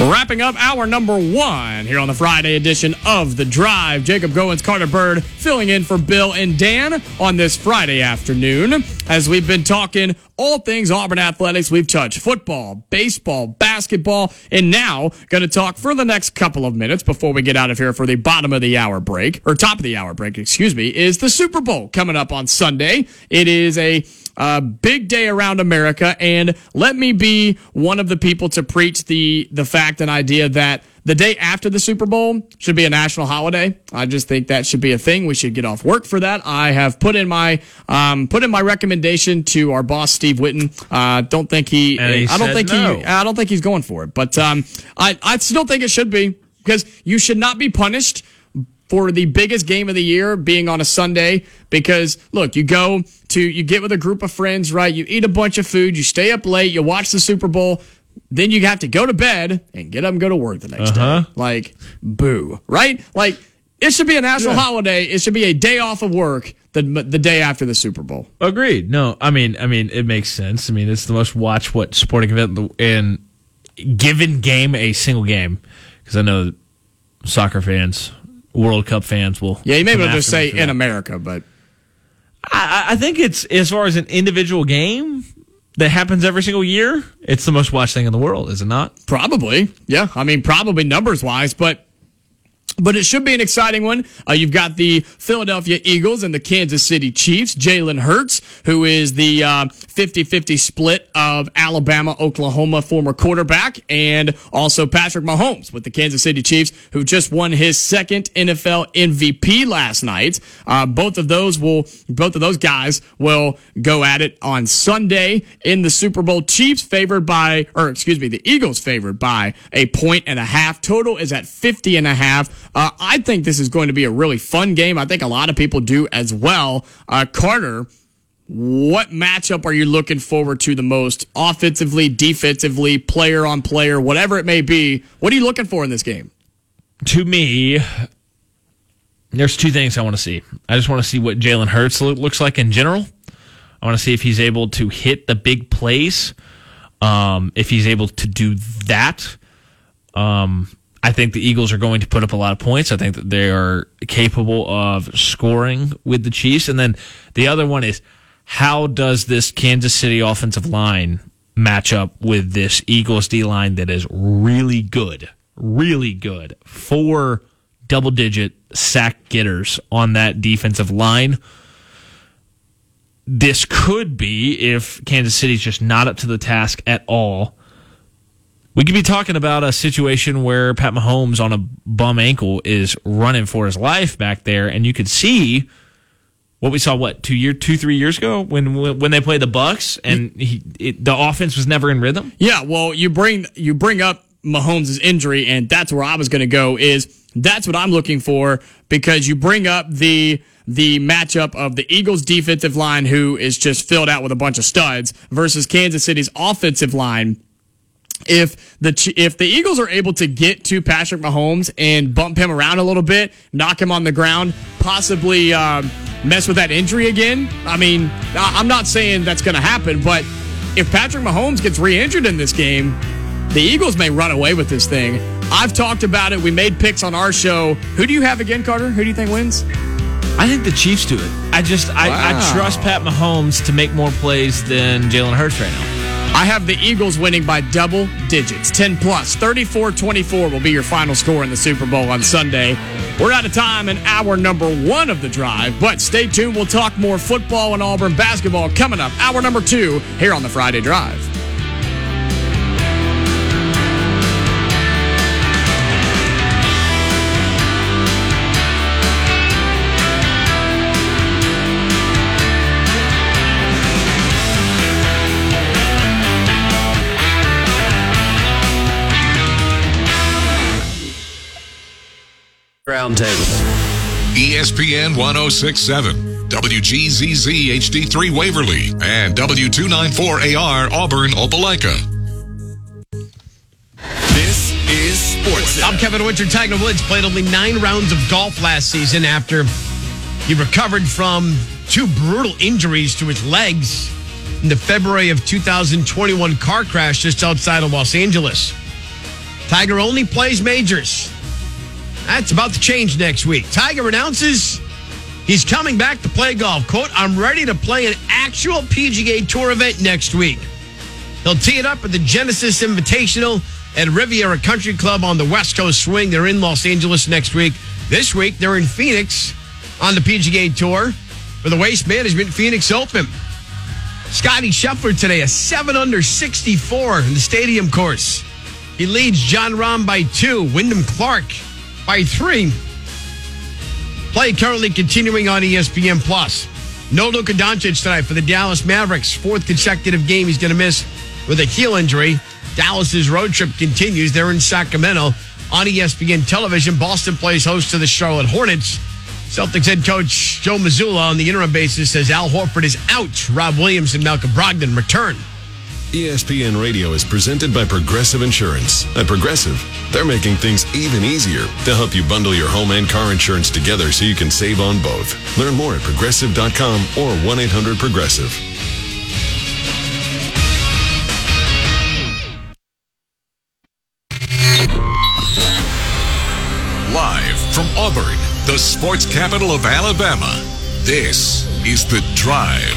Wrapping up hour number one here on the Friday edition of The Drive. Jacob Goins, Carter Bird filling in for Bill and Dan on this Friday afternoon. As we've been talking all things Auburn athletics, we've touched football, baseball, basketball, and now going to talk for the next couple of minutes before we get out of here for the bottom of the hour break, or top of the hour break, excuse me, is the Super Bowl coming up on Sunday. It is a a big day around America, and let me be one of the people to preach the the fact and idea that the day after the Super Bowl should be a national holiday. I just think that should be a thing. We should get off work for that. I have put in my um, put in my recommendation to our boss Steve Witten. Uh, don't think he. He I don't think no. he. I don't think he's going for it. But um, I I still think it should be because you should not be punished for the biggest game of the year being on a Sunday because look, you go to you get with a group of friends, right? You eat a bunch of food, you stay up late, you watch the Super Bowl, then you have to go to bed and get up and go to work the next Uh-huh. day. Like boo, right? Like it should be a national holiday. It should be a day off of work the the day after the Super Bowl. Agreed. No, I mean, I mean, it makes sense. I mean, it's the most watched what sporting event in the- in given game a single game because I know soccer fans, World Cup fans will. Yeah, you may come well just say in. America, but I, I think it's as far as an individual game that happens every single year. It's the most watched thing in the world, is it not? Probably, yeah. I mean, probably numbers wise, but but it should be an exciting one. Uh, you've got the Philadelphia Eagles and the Kansas City Chiefs. Jalen Hurts, who is the uh, 50-50 split of Alabama, Oklahoma former quarterback, and also Patrick Mahomes with the Kansas City Chiefs, who just won his second NFL MVP last night. Uh, both of those will, both of those guys will go at it on Sunday in the Super Bowl. Chiefs favored by, or excuse me, the Eagles favored by a point and a half. Total is at 50 and a half. Uh, I think this is going to be a really fun game. I think a lot of people do as well. Uh, Carter, what matchup are you looking forward to the most? Offensively, defensively, player on player, whatever it may be. What are you looking for in this game? To me, there's two things I want to see. I just want to see what Jalen Hurts lo- looks like in general. I want to see if he's able to hit the big plays. Um, if he's able to do that, um, I think the Eagles are going to put up a lot of points. I think that they are capable of scoring with the Chiefs. And then the other one is how does this Kansas City offensive line match up with this Eagles D line that is really good, really good. Four double digit sack getters on that defensive line this could be if Kansas City's just not up to the task at all We could be talking about a situation where Pat Mahomes on a bum ankle is running for his life back there, and you could see what we saw what two year two three years ago when when they played the Bucs and he, it, the offense was never in rhythm. Yeah, well, you bring you bring up Mahomes' injury, and that's where I was going to go. Is that's what I'm looking for because you bring up the the matchup of the Eagles' defensive line, who is just filled out with a bunch of studs, versus Kansas City's offensive line if the if the Eagles are able to get to Patrick Mahomes and bump him around a little bit, knock him on the ground, possibly um, mess with that injury again. I mean, I'm not saying that's going to happen, but if Patrick Mahomes gets re-injured in this game, the Eagles may run away with this thing. I've talked about it. We made picks on our show. Who do you have again, Carter? Who do you think wins? I think the Chiefs do it. I just I. I trust Pat Mahomes to make more plays than Jalen Hurts right now. I have the Eagles winning by double digits. 10 plus. 34 24 will be your final score in the Super Bowl on Sunday. We're out of time in hour number one of the drive, but stay tuned. We'll talk more football and Auburn basketball coming up. Hour number two here on the Friday Drive. Roundtable. ESPN 1067, WGZZ HD3 Waverly, and W294AR Auburn Opelika. This is Sports. I'm Kevin Winter. Tiger Woods played only nine rounds of golf last season after he recovered from two brutal injuries to his legs in the February of 2021 car crash just outside of Los Angeles. Tiger only plays majors. That's about to change next week. Tiger announces he's coming back to play golf. Quote, I'm ready to play an actual PGA Tour event next week. He'll tee it up at the Genesis Invitational at Riviera Country Club on the West Coast Swing. They're in Los Angeles next week. This week, they're in Phoenix on the PGA Tour for the Waste Management Phoenix Open. Scottie Scheffler today, a 7 under 64 in the stadium course. He leads Jon Rahm by two. Wyndham Clark by three. Play currently continuing on ESPN Plus. No Luka Doncic tonight for the Dallas Mavericks. Fourth consecutive game he's going to miss with a heel injury. Dallas's road trip continues. They're in Sacramento on ESPN television. Boston plays host to the Charlotte Hornets. Celtics head coach Joe Mazzulla on the interim basis says Al Horford is out. Rob Williams and Malcolm Brogdon return. ESPN Radio is presented by Progressive Insurance. At Progressive, they're making things even easier to help you bundle your home and car insurance together so you can save on both. Learn more at progressive.com or 1 800 Progressive. Live from Auburn, the sports capital of Alabama, this is The Drive.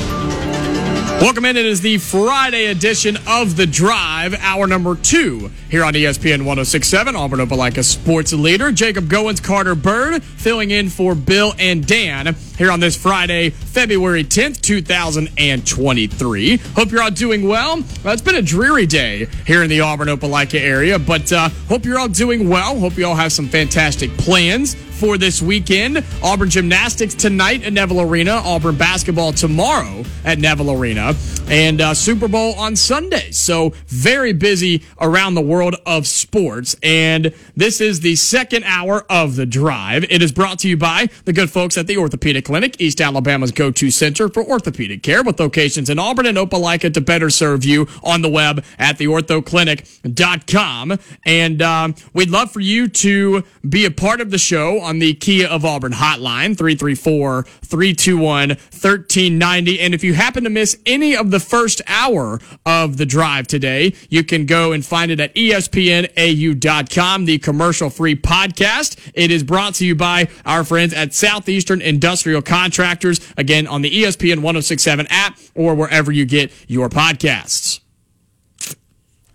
Welcome in. It is the Friday edition of The Drive, hour number two here on ESPN 1067, Auburn Opelika Sports Leader. Jacob Goins, Carter Bird, filling in for Bill and Dan here on this Friday, February 10th, 2023. Hope you're all doing well. well it's been a dreary day here in the Auburn Opelika area, but uh, hope you're all doing well. Hope you all have some fantastic plans for this weekend. Auburn gymnastics tonight at Neville Arena, Auburn basketball tomorrow at Neville Arena, and uh, Super Bowl on Sunday. So very busy around the world of sports. And this is the second hour of the drive. It is brought to you by the good folks at the Orthopedic Clinic, East Alabama's go-to center for orthopedic care with locations in Auburn and Opelika to better serve you on the web at theorthoclinic.com. And um, we'd love for you to be a part of the show on on the Kia of Auburn hotline, 334 321 1390. And if you happen to miss any of the first hour of the drive today, you can go and find it at ESPNAU.com, the commercial free podcast. It is brought to you by our friends at Southeastern Industrial Contractors, again, on the ESPN 1067 app or wherever you get your podcasts.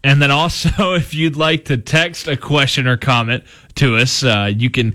And then also, if you'd like to text a question or comment to us, uh, you can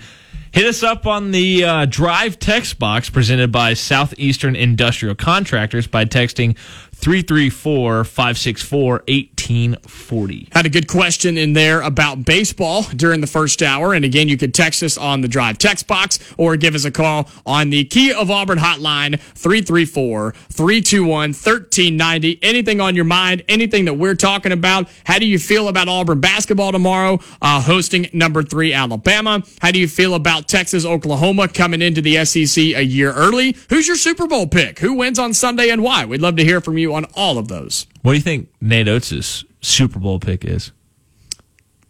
hit us up on the uh, Drive text box presented by Southeastern Industrial Contractors by texting 334 564 1840. Had a good question in there about baseball during the first hour. And again, you could text us on the drive text box or give us a call on the Kia of Auburn hotline, 334 321 1390. Anything on your mind, anything that we're talking about. How do you feel about Auburn basketball tomorrow, uh, hosting number three Alabama? How do you feel about Texas, Oklahoma coming into the SEC a year early? Who's your Super Bowl pick? Who wins on Sunday and why? We'd love to hear from you on all of those. What do you think Nate Oats' Super Bowl pick is?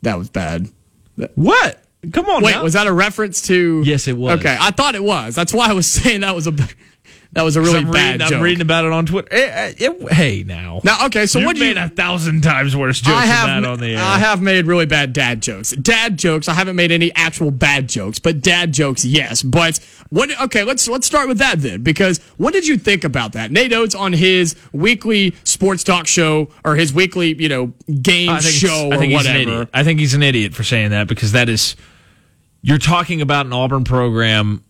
That was bad. What? Come on. Wait, now. was that a reference to? Yes, it was. Okay, I thought it was. That's why I was saying that was a that was a really I'm bad reading, joke. I'm reading about it on Twitter. Eh, eh, eh, hey, now. now, okay, so you what do you? made a thousand times worse jokes I have than that on the air. I have made really bad dad jokes. Dad jokes. I haven't made any actual bad jokes, but dad jokes, yes. But what? Okay, let's let's start with that then, because what did you think about that? Nate Oats on his weekly sports talk show or his weekly, you know, game I think, show I think or he's an whatever. I think he's an idiot for saying that because that is you're talking about an Auburn program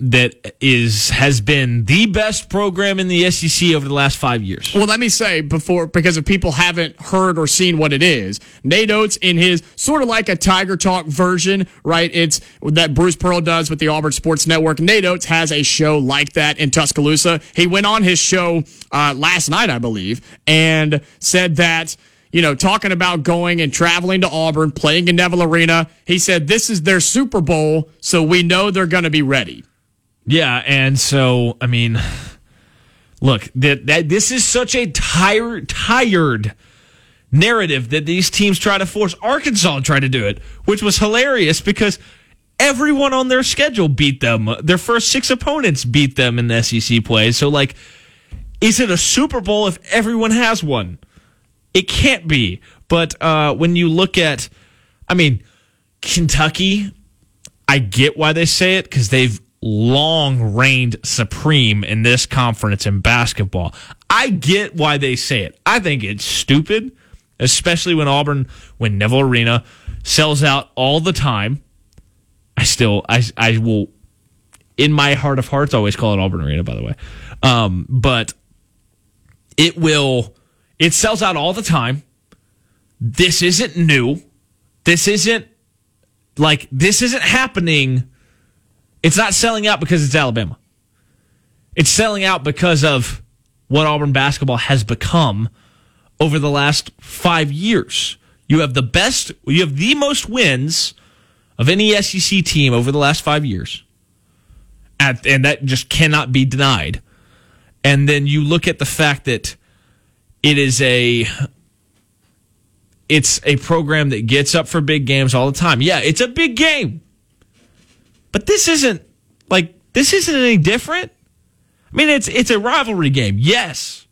that is has been the best program in the SEC over the last five years. Well, let me say before, because if people haven't heard or seen what it is, Nate Oats in his sort of like a Tiger Talk version, right? It's that Bruce Pearl does with the Auburn Sports Network. Nate Oats has a show like that in Tuscaloosa. He went on his show uh, last night, I believe, and said that you know, talking about going and traveling to Auburn, playing in Neville Arena. He said this is their Super Bowl, so we know they're going to be ready. Yeah, and so I mean, look, that, that this is such a tired, tired narrative that these teams try to force. Arkansas tried to do it, which was hilarious because everyone on their schedule beat them. Their first six opponents beat them in the SEC play. So, like, is it a Super Bowl if everyone has one? It can't be. But uh, when you look at, I mean, Kentucky, I get why they say it because they've long reigned supreme in this conference in basketball. I get why they say it. I think it's stupid, especially when Auburn, when Neville Arena sells out all the time. I still, I, I will, in my heart of hearts, always call it Auburn Arena, by the way. Um, but it will, it sells out all the time. This isn't new. This isn't like, this isn't happening. It's not selling out because it's Alabama. It's selling out because of what Auburn basketball has become over the last five years. You have the best, you have the most wins of any SEC team over the last five years. At, and that just cannot be denied. And then you look at the fact that it is a it's a program that gets up for big games all the time. Yeah, it's a big game. But this isn't like this isn't any different. I mean, it's it's a rivalry game, yes.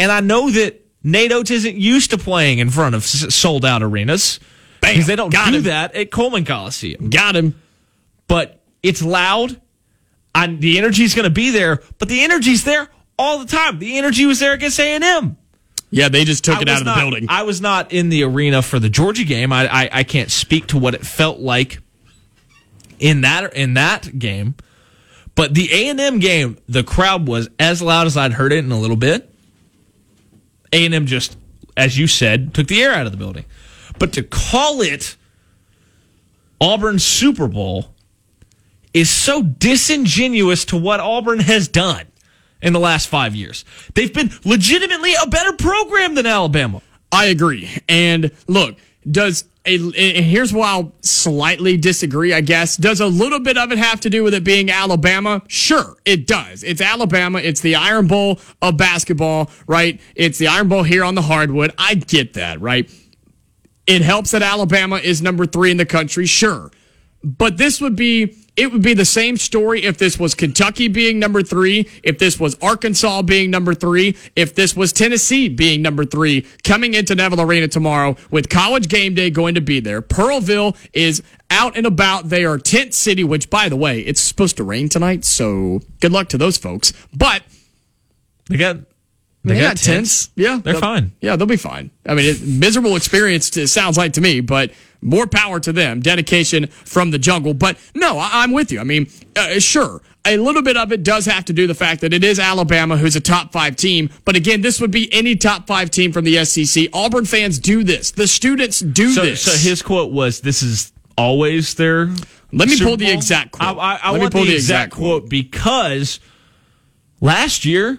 And I know that Nate Oats isn't used to playing in front of sold out arenas because they don't Got do him. that at Coleman Coliseum. Got him. But it's loud. I, the energy's going to be there, but the energy's there all the time. The energy was there against A and M. Yeah, they just took I it out of the building. I was not in the arena for the Georgia game. I, I I can't speak to what it felt like in that in that game. But the A and M game, the crowd was as loud as I'd heard it in a little bit. A and M just, as you said, took the air out of the building. But to call it Auburn Super Bowl is so disingenuous to what Auburn has done in the last five years. They've been legitimately a better program than Alabama. I agree. And look, does a here's why I'll slightly disagree, I guess. Does a little bit of it have to do with it being Alabama? Sure, it does. It's Alabama. It's the Iron Bowl of basketball, right? It's the Iron Bowl here on the hardwood. I get that, right? It helps that Alabama is number three in the country, sure. but this would be it would be the same story if this was Kentucky being number three, if this was Arkansas being number three, if this was Tennessee being number three, coming into Neville Arena tomorrow with college game day going to be there. Pearlville is out and about. They are tent city, which by the way, it's supposed to rain tonight, so good luck to those folks. But got they, they got, got tents. Yeah, They're fine. Yeah, they'll be fine. I mean, it, miserable experience. It sounds like to me, but more power to them. Dedication from the jungle. But no, I, I'm with you. I mean, uh, sure, a little bit of it does have to do the fact that it is Alabama, who's a top five team. But again, this would be any top five team from the SEC. Auburn fans do this. The students do So, this. so his quote was, "This is always their." Let me Super pull the exact quote. I, I, I Let me want pull the, the exact, exact quote. because last year,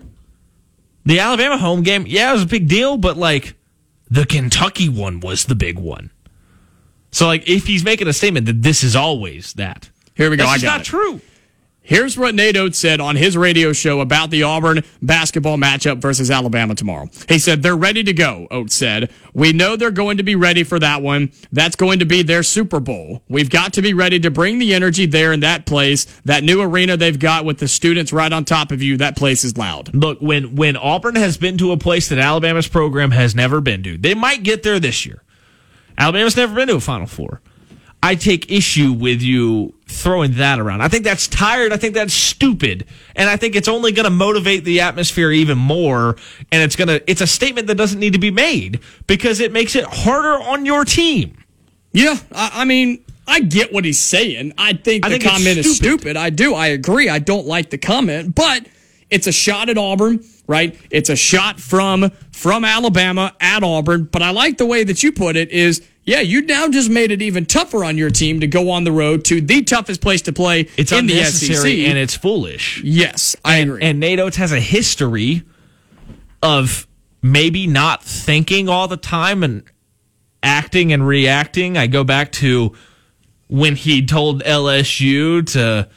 the Alabama home game, yeah, it was a big deal, but like the Kentucky one was the big one. So, like, if he's making a statement that this is always that, Here we go. That's I got not it. true. Here's what Nate Oats said on his radio show about the Auburn basketball matchup versus Alabama tomorrow. He said, They're ready to go, Oats said. We know they're going to be ready for that one. That's going to be their Super Bowl. We've got to be ready to bring the energy there in that place. That new arena they've got with the students right on top of you, that place is loud. Look, when when Auburn has been to a place that Alabama's program has never been to, they might get there this year. Alabama's never been to a Final Four. I take issue with you throwing that around. I think that's tired. I think that's stupid, and I think it's only going to motivate the atmosphere even more. And it's gonna it's a statement that doesn't need to be made because it makes it harder on your team. Yeah, I, I mean, I get what he's saying. I think I the think comment is stupid. stupid. I do. I agree. I don't like the comment, but it's a shot at Auburn, right? It's a shot from from Alabama at Auburn. But I like the way that you put it. Is yeah, you now just made it even tougher on your team to go on the road to the toughest place to play It's in the SEC. and it's foolish. yes, I agree. And Nate Oats has a history of maybe not thinking all the time and acting and reacting. I go back to when he told LSU to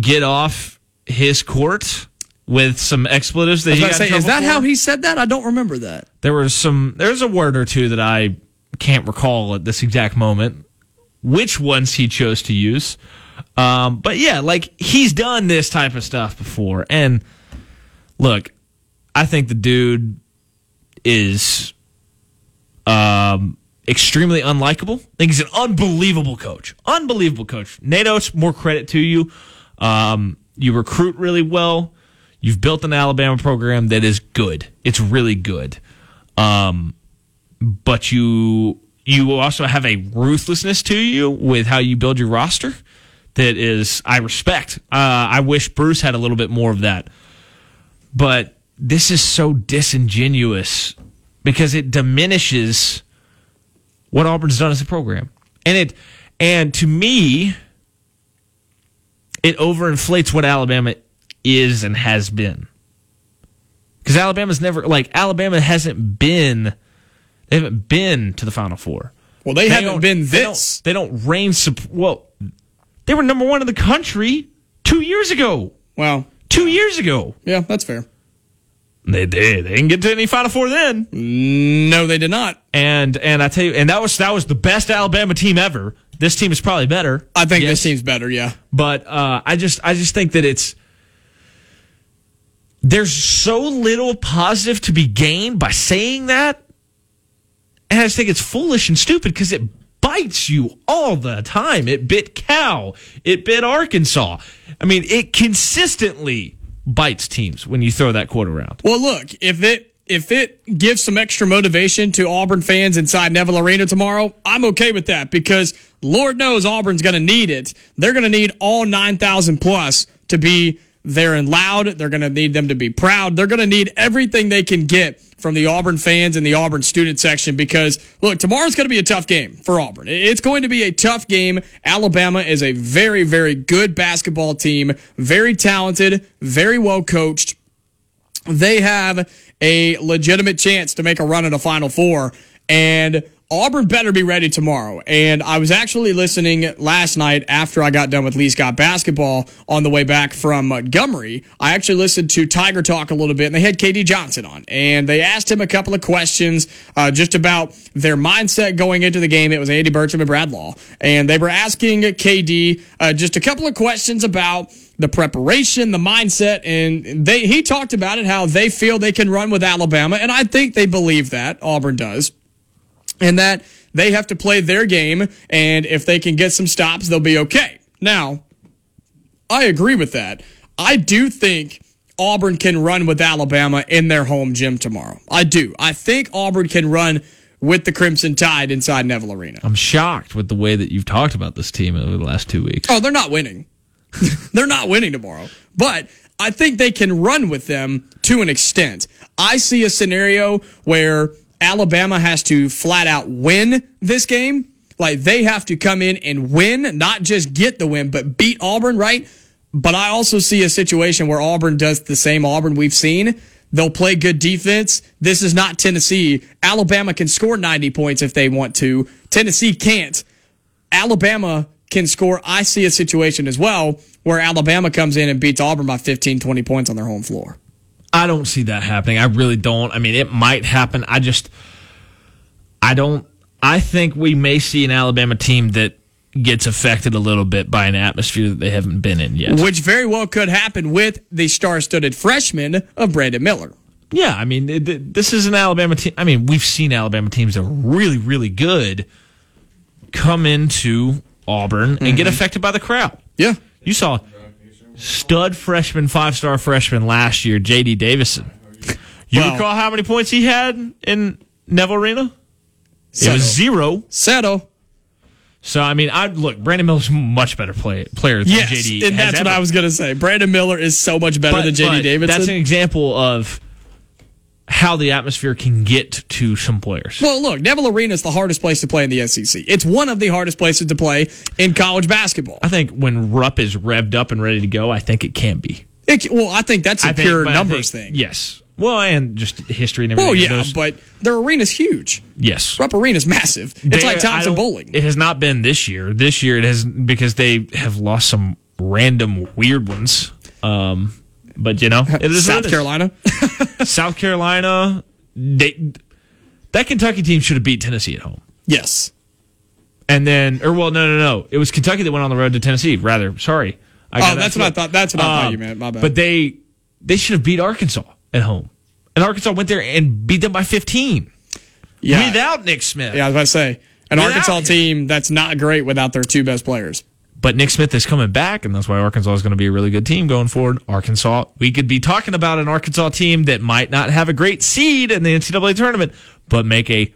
get off his court with some expletives that he got say, is that for. how he said that? I don't remember that. There was some. There's a word or two that I can't recall at this exact moment. Which ones he chose to use, um, but yeah, like he's done this type of stuff before. And look, I think the dude is um, extremely unlikable. I think he's an unbelievable coach. Unbelievable coach. Nate Oats, more credit to you. Um, you recruit really well. You've built an Alabama program that is good. It's really good. Um, but you you also have a ruthlessness to you with how you build your roster that is I respect. Uh, I wish Bruce had a little bit more of that. But this is so disingenuous because it diminishes what Auburn's done as a program. And it and to me it overinflates what Alabama is and has been. Because Alabama's never like Alabama hasn't been they haven't been to the Final Four. Well, they, haven't don't- been they this. don't- They don't, reign. Sup- well, they were number one in the country two years ago. Well, Two years ago, yeah, that's fair. they they, they didn't get to any Final Four then. No, they did not. And and I tell you, and that was that was the best Alabama team ever. This team is probably better. I think Yes. this team's better. Yeah. but uh, I just I just think that it's there's so little positive to be gained by saying that, and I just think it's foolish and stupid because it bites you all the time. It bit Cal, it bit Arkansas. I mean, it consistently bites teams when you throw that quote around. Well, look, if it if it gives some extra motivation to Auburn fans inside Neville Arena tomorrow, I'm okay with that because Lord knows Auburn's going to need it. They're going to need all 9,000 plus to be there and loud. They're going to need them to be proud. They're going to need everything they can get from the Auburn fans and the Auburn student section because look, tomorrow's going to be a tough game for Auburn. It's going to be a tough game. Alabama is a very, very good basketball team, very talented, very well coached they have a legitimate chance to make a run at a Final Four. And Auburn better be ready tomorrow. And I was actually listening last night after I got done with Lee Scott basketball on the way back from Montgomery. I actually listened to Tiger Talk a little bit, and they had KD Johnson on. And they asked him a couple of questions uh, just about their mindset going into the game. It was Andy Burcham and Brad Law. And they were asking KD uh, just a couple of questions about the preparation, the mindset, and they he talked about it how they feel they can run with Alabama, and I think they believe that Auburn does and that they have to play their game, and if they can get some stops, they'll be okay. Now, I agree with that. I do think Auburn can run with Alabama in their home gym tomorrow. I do. I think Auburn can run with the Crimson Tide inside Neville Arena. I'm shocked with the way that you've talked about this team over the last two weeks. Oh, they're not winning. they're not winning tomorrow. But I think they can run with them to an extent. I see a scenario where Alabama has to flat out win this game. Like they have to come in and win, not just get the win, but beat Auburn, right? But I also see a situation where Auburn does the same Auburn we've seen. They'll play good defense. This is not Tennessee. Alabama can score 90 points if they want to. Tennessee can't. Alabama can score. I see a situation as well where Alabama comes in and beats Auburn by 15, 20 points on their home floor. I don't see that happening. I really don't. I mean, it might happen. I just, I don't. I think we may see an Alabama team that gets affected a little bit by an atmosphere that they haven't been in yet. Which very well could happen with the star-studded freshman of Brandon Miller. Yeah, I mean, it, this is an Alabama team. I mean, we've seen Alabama teams that are really, really good come into Auburn and mm-hmm. get affected by the crowd. Yeah. You saw stud freshman, five star freshman last year, J.D. Davison. You well, recall how many points he had in Neville Arena? Settle. It was zero. Settle. So I mean, I look. Brandon Miller's much better play, player than yes, JD. and that's ever. what I was going to say. Brandon Miller is so much better but, than JD Davison. That's an example of how the atmosphere can get to some players. Well, look, Neville Arena is the hardest place to play in the SEC. It's one of the hardest places to play in college basketball. I think when Rupp is revved up and ready to go, I think it can be. It, well, I think that's a I pure think, numbers think, thing. Yes. Well, and just history and everything. Oh, yeah, but their arena's huge. Yes. Rupp Arena's massive. It's they, like Thompson-Boling. It has not been this year. This year it has because they have lost some random weird ones. Um, but you know, it is South Carolina. South Carolina. They, that Kentucky team should have beat Tennessee at home. Yes. And then, or well, no, no, no. It was Kentucky that went on the road to Tennessee. Rather, sorry. I oh, that's what I thought. That's what I thought you um, meant. My bad. But they they should have beat Arkansas at home, and Arkansas went there and beat them by fifteen. Yeah. Without Nick Smith. Yeah, I was about to say an without Arkansas him. team that's not great without their two best players. But Nick Smith is coming back, and that's why Arkansas is going to be a really good team going forward. Arkansas, we could be talking about an Arkansas team that might not have a great seed in the NCAA tournament, but make a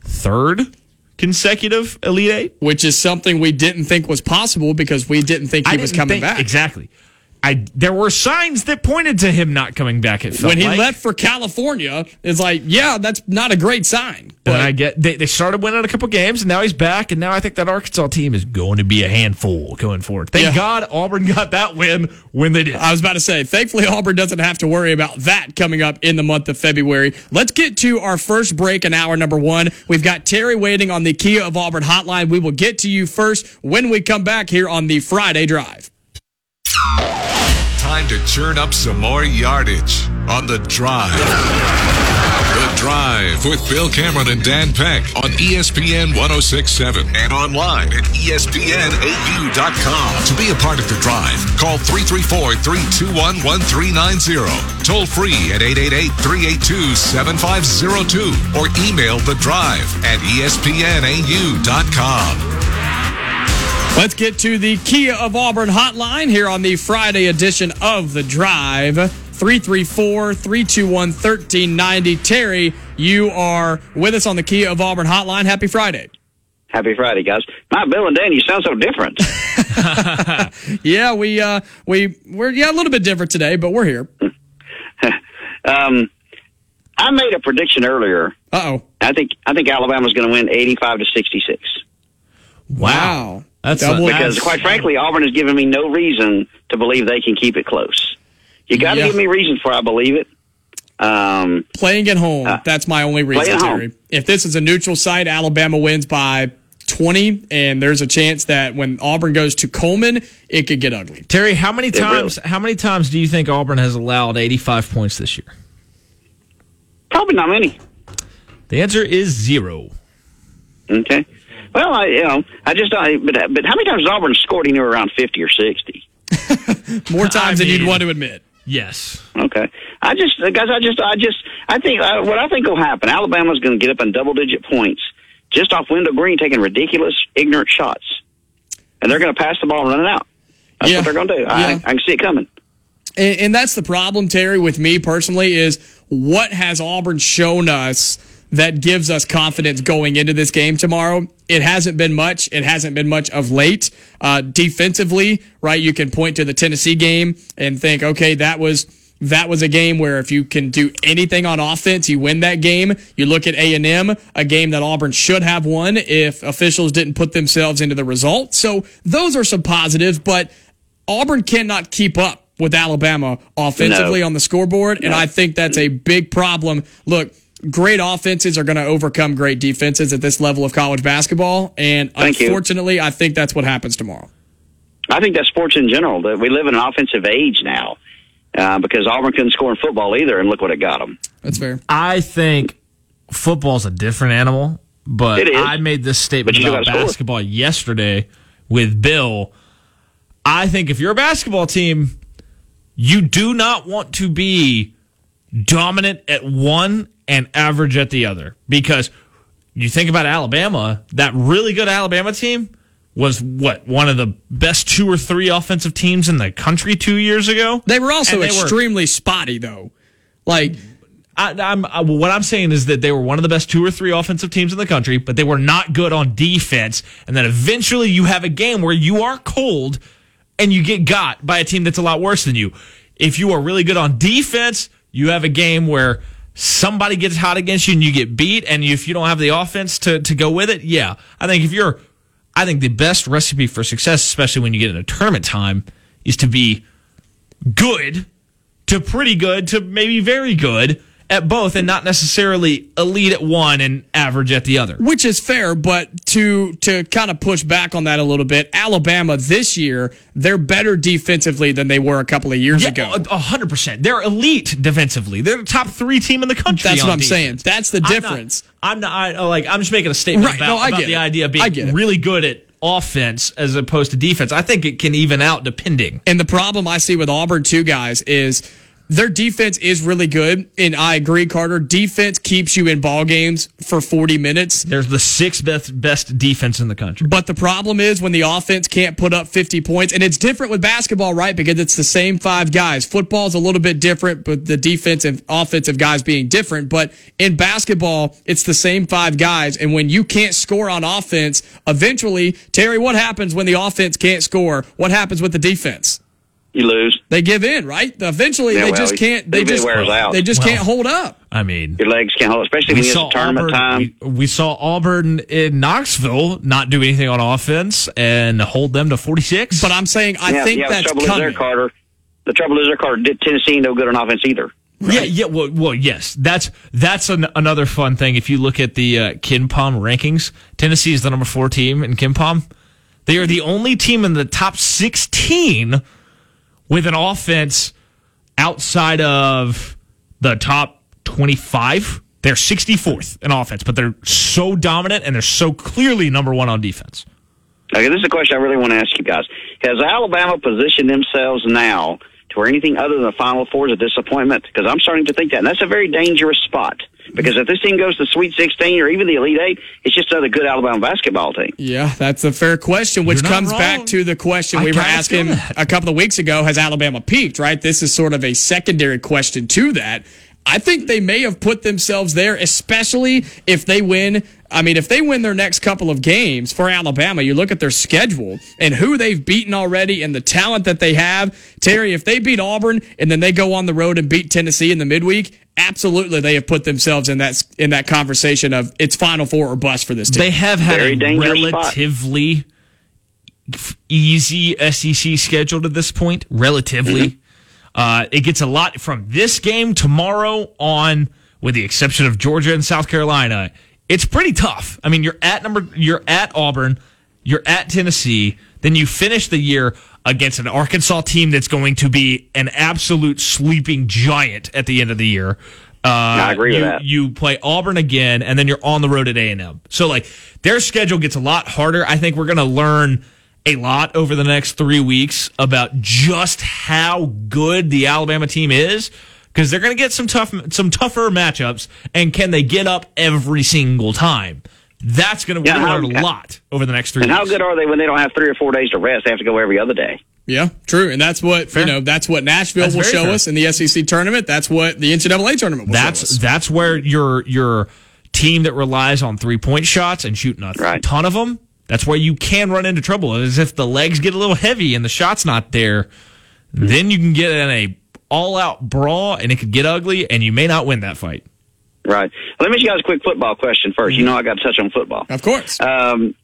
third consecutive Elite Eight, which is something we didn't think was possible because we didn't think he was coming think, back. Exactly. I there were signs that pointed to him not coming back. It when he like. left for California, it's like, yeah, that's not a great sign. But and I get they, they started winning a couple games, and now he's back, and now I think that Arkansas team is going to be a handful going forward. Thank yeah. God Auburn got that win when they did. I was about to say, thankfully Auburn doesn't have to worry about that coming up in the month of February. Let's get to our first break in hour number one. We've got Terry waiting on the Kia of Auburn hotline. We will get to you first when we come back here on the Friday Drive time to churn up some more yardage on the drive. The Drive with Bill Cameron and Dan Peck on ESPN 1067 and online at ESPNAU.com. To be a part of The Drive, call 334 321 1390. Toll free at 888 382 7502 or email The Drive at ESPNAU.com. Let's get to the Kia of Auburn hotline here on the Friday edition of The Drive. 334 321 1390. Terry, you are with us on the Kia of Auburn hotline. Happy Friday. Happy Friday, guys. My Bill and Dan, you sound so different. yeah, we uh we we're yeah a little bit different today, but we're here. um I made a prediction earlier. Uh oh. I think I think Alabama's going to win eighty five to sixty six. Wow. That's Double, because, quite frankly, Auburn has given me no reason to believe they can keep it close. You got to yeah. give me reasons for I believe it. Um, Playing at home, that's my only reason, playing at home. Terry. If this is a neutral site, Alabama wins by 20, and there's a chance that when Auburn goes to Coleman, it could get ugly. Terry, how many really- times? How many times do you think Auburn has allowed 85 points this year? probably not many. The answer is zero. Okay. Well, I you know I just I, but but how many times has Auburn scored anywhere around fifty or sixty? More times than mean- you'd want to admit. Yes. Okay. I just guys, I just I just I think uh, what I think will happen. Alabama's going to get up in double digit points just off Wendell Green taking ridiculous ignorant shots, and they're going to pass the ball running out. That's Yeah. what they're going to do. I, Yeah. I can see it coming. And, and that's the problem, Terry, with me personally, is what has Auburn shown us that gives us confidence going into this game tomorrow? It hasn't been much. It hasn't been much of late. Uh, defensively, right? You can point to the Tennessee game and think, okay, that was that was a game where if you can do anything on offense, you win that game. You look at A and M, a game that Auburn should have won if officials didn't put themselves into the result. So those are some positives, but Auburn cannot keep up with Alabama offensively No. on the scoreboard, and I think that's a big problem. Look, great offenses are going to overcome great defenses at this level of college basketball, and Thank you. unfortunately, I think that's what happens tomorrow. I think that's sports in general. That we live in an offensive age now uh, because Auburn couldn't score in football either, and look what it got them. That's fair. I think football's a different animal, but I made this statement about gotta score. basketball yesterday with Bill. I think if you're a basketball team, you do not want to be dominant at one and average at the other because you think about Alabama, that really good Alabama team was what one of the best two or three offensive teams in the country two years ago. They were also they were- extremely spotty, though. Like, I, I'm I, what I'm saying is that they were one of the best two or three offensive teams in the country, but they were not good on defense. And then eventually, you have a game where you are cold and you get got by a team that's a lot worse than you. If you are really good on defense, you have a game where somebody gets hot against you and you get beat. And if you don't have the offense to to go with it, yeah, I think if you're, I think the best recipe for success, especially when you get in a tournament time, is to be good to pretty good to maybe very good at both and not necessarily elite at one and average at the other. which is fair, but to to kind of push back on that a little bit, Alabama this year they're better defensively than they were a couple of years ago. a hundred percent. They're elite defensively. They're the top three team in the country. That's what I'm defense. saying. That's the I'm not- difference. I'm not. I, oh, like I'm just making a statement Right. about, No, I about get the it. idea of being really good at offense as opposed to defense. I think it can even out depending. And the problem I see with Auburn too, guys, is their defense is really good. And I agree, Carter. Defense keeps you in ball games for 40 minutes. There's the sixth best best defense in the country. But the problem is when the offense can't put up 50 points, and it's different with basketball, right? Because it's the same five guys. Football's a little bit different, but the defensive, offensive guys being different. But in basketball, it's the same five guys. And when you can't score on offense, eventually, Terry, what happens when the offense can't score? What happens with the defense? You lose. They give in, right? Eventually, Yeah, they well, just can't. They it just wears out. they just Well, can't hold up. I mean, Your legs can't hold, especially when we it's saw tournament Auburn. time. We, we saw Auburn in Knoxville not do anything on offense and hold them to 46. But I'm saying, I yeah, think yeah, that's the trouble is there, coming. Carter. The trouble is there, Carter. Did Tennessee no good on offense either. Yeah, yeah. Well, well, yes. That's that's an, another fun thing. If you look at the uh, KenPom rankings, Tennessee is the number four team in KenPom. They are the only team in the top sixteen with an offense outside of the top twenty-five. They're sixty-fourth in offense, but they're so dominant and they're so clearly number one on defense. Okay, this is a question I really want to ask you guys. Has Alabama positioned themselves now to where anything other than the Final Four is a disappointment? Because I'm starting to think that, and that's a very dangerous spot. Because if this team goes to Sweet 16 or even the Elite Eight, it's just another good Alabama basketball team. Yeah, that's a fair question, which comes wrong. back to the question I we were asking a couple of weeks ago Has Alabama peaked, right? This is sort of a secondary question to that. I think they may have put themselves there, especially if they win. I mean, if they win their next couple of games for Alabama, you look at their schedule and who they've beaten already and the talent that they have. Terry, if they beat Auburn and then they go on the road and beat Tennessee in the midweek, absolutely they have put themselves in that in that conversation of it's Final Four or bust for this team. They have had Very a dangerous spot. relatively easy SEC schedule to this point. Relatively. Uh, it gets a lot from this game tomorrow on, with the exception of Georgia and South Carolina. It's pretty tough. I mean, you're at number, you're at Auburn, you're at Tennessee, then you finish the year against an Arkansas team that's going to be an absolute sleeping giant at the end of the year. Uh, I agree you, with that. You play Auburn again, and then you're on the road at A and M. So like their schedule gets a lot harder. I think we're going to learn a lot over the next three weeks about just how good the Alabama team is because they're going to get some tough, some tougher matchups, and can they get up every single time? That's going to Yeah, how- learn a lot over the next three. And how good are they when they don't have three or four days to rest? They have to go every other day. Yeah, true, and that's what Fair. you know. That's what Nashville That's will show fair. us in the SEC tournament. That's what the NCAA tournament will That's show us. that's where your your team that relies on three point shots and shooting a Right. ton of them. That's where you can run into trouble. Is if the legs get a little heavy and the shot's not there, then you can get in a all out brawl and it could get ugly and you may not win that fight. Right. Let me ask you guys a quick football question first. You know I got to touch on football. Of course. Um,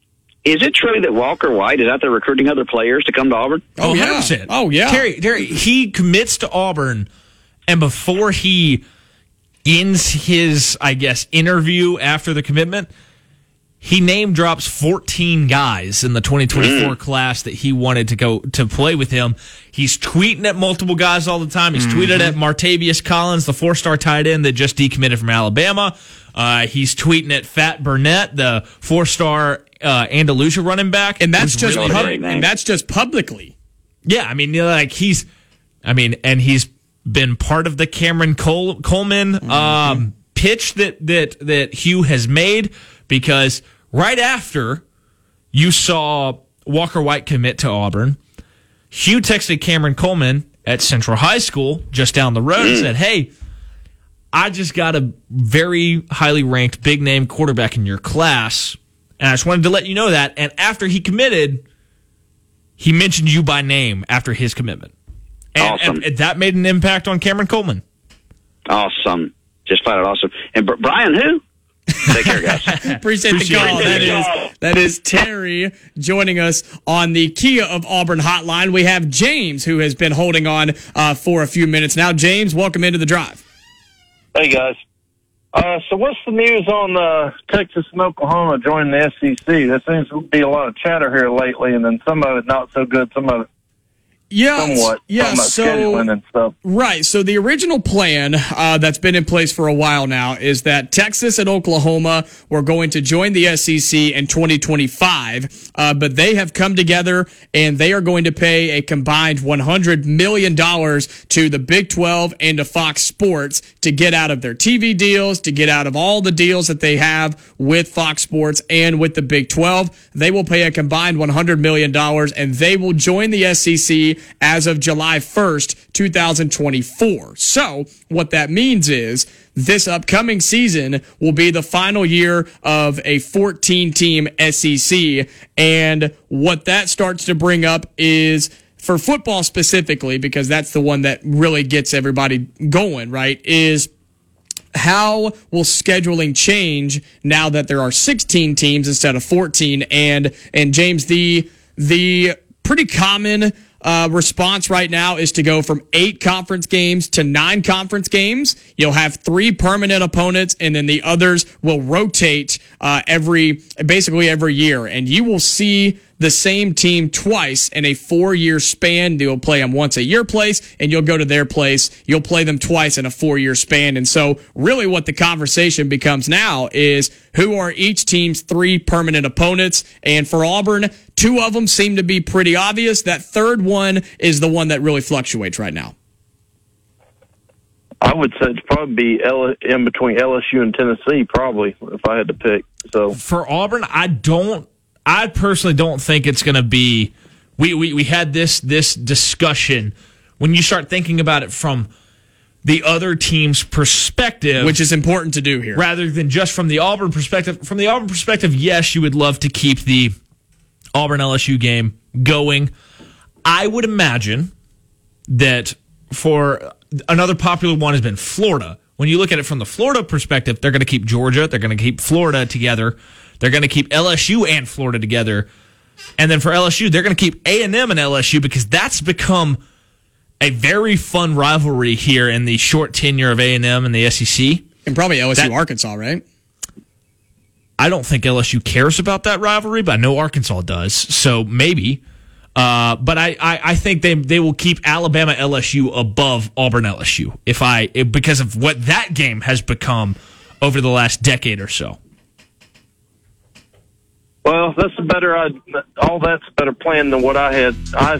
is it true that Walker White is out there recruiting other players to come to Auburn? Oh, yeah. 100%. Oh, yeah. Terry, Terry, he commits to Auburn, and before he ends his, I guess, interview after the commitment, he name drops 14 guys in the 2024 class that he wanted to go to play with him. He's tweeting at multiple guys all the time. He's tweeted at Martavius Collins, the four star tight end that just decommitted from Alabama. Uh, he's tweeting at Fat Burnett, the four star uh, Andalusia running back. and that's just really pub- and that's just publicly. yeah, I mean, like he's, I mean, and he's been part of the Cameron Cole, Coleman um, pitch that that that Hugh has made because right after you saw Walker White commit to Auburn, Hugh texted Cameron Coleman at Central High School just down the road and said, "Hey." I just got a very highly ranked big name quarterback in your class, and I just wanted to let you know that. And after he committed, he mentioned you by name after his commitment. And, Awesome. and that made an impact on Cameron Coleman. Awesome. Just flat out awesome. And Brian, who? Take care, guys. Appreciate, the call. it. That is that is Terry joining us on the Kia of Auburn hotline. We have James who has been holding on uh, for a few minutes now. James, welcome into the drive. Hey guys. Uh, so what's the news on uh, Texas and Oklahoma joining the SEC? There seems to be a lot of chatter here lately, and then some of it not so good, some of it Yeah, somewhat. yeah. So. Right. So the original plan uh, that's been in place for a while now is that Texas and Oklahoma were going to join the SEC in 2025, uh, but they have come together and they are going to pay a combined 100 million dollars to the Big 12 and to Fox Sports to get out of their TV deals, to get out of all the deals that they have with Fox Sports and with the Big 12. They will pay a combined 100 million dollars and they will join the SEC as of July 1st, 2024. So, what that means is this upcoming season will be the final year of a 14 team SEC. And what that starts to bring up is for football specifically, because that's the one that really gets everybody going, right? Is how will scheduling change now that there are 16 teams instead of 14 and and James the the pretty common uh, response right now is to go from eight conference games to nine conference games. You'll have three permanent opponents, and then the others will rotate uh, every basically every year, and you will see the same team twice in a four year span. You'll play them once a year place and you'll go to their place. You'll play them twice in a four year span. And so really what the conversation becomes now is who are each team's three permanent opponents? And for Auburn, two of them seem to be pretty obvious. That third one is the one that really fluctuates right now. I would say it's probably be in between LSU and Tennessee, probably if I had to pick. So For Auburn, I don't. I personally don't think it's going to be. We, we we had this this discussion when you start thinking about it from the other team's perspective, Which is important to do here. rather than just from the Auburn perspective. From the Auburn perspective, yes, you would love to keep the Auburn LSU game going. I would imagine that for another popular one has been Florida. When you look at it from the Florida perspective, they're going to keep Georgia, they're going to keep Florida together, they're going to keep LSU and Florida together, and then for LSU, they're going to keep A and M and LSU because that's become a very fun rivalry here in the short tenure of A and M and the SEC. And probably LSU That- Arkansas, right? I don't think LSU cares about that rivalry, but I know Arkansas does. So maybe. Uh, but I, I, I think they they will keep Alabama LSU above Auburn LSU if I because of what that game has become over the last decade or so. Well, that's a better. Uh, all that's a better plan than what I had. I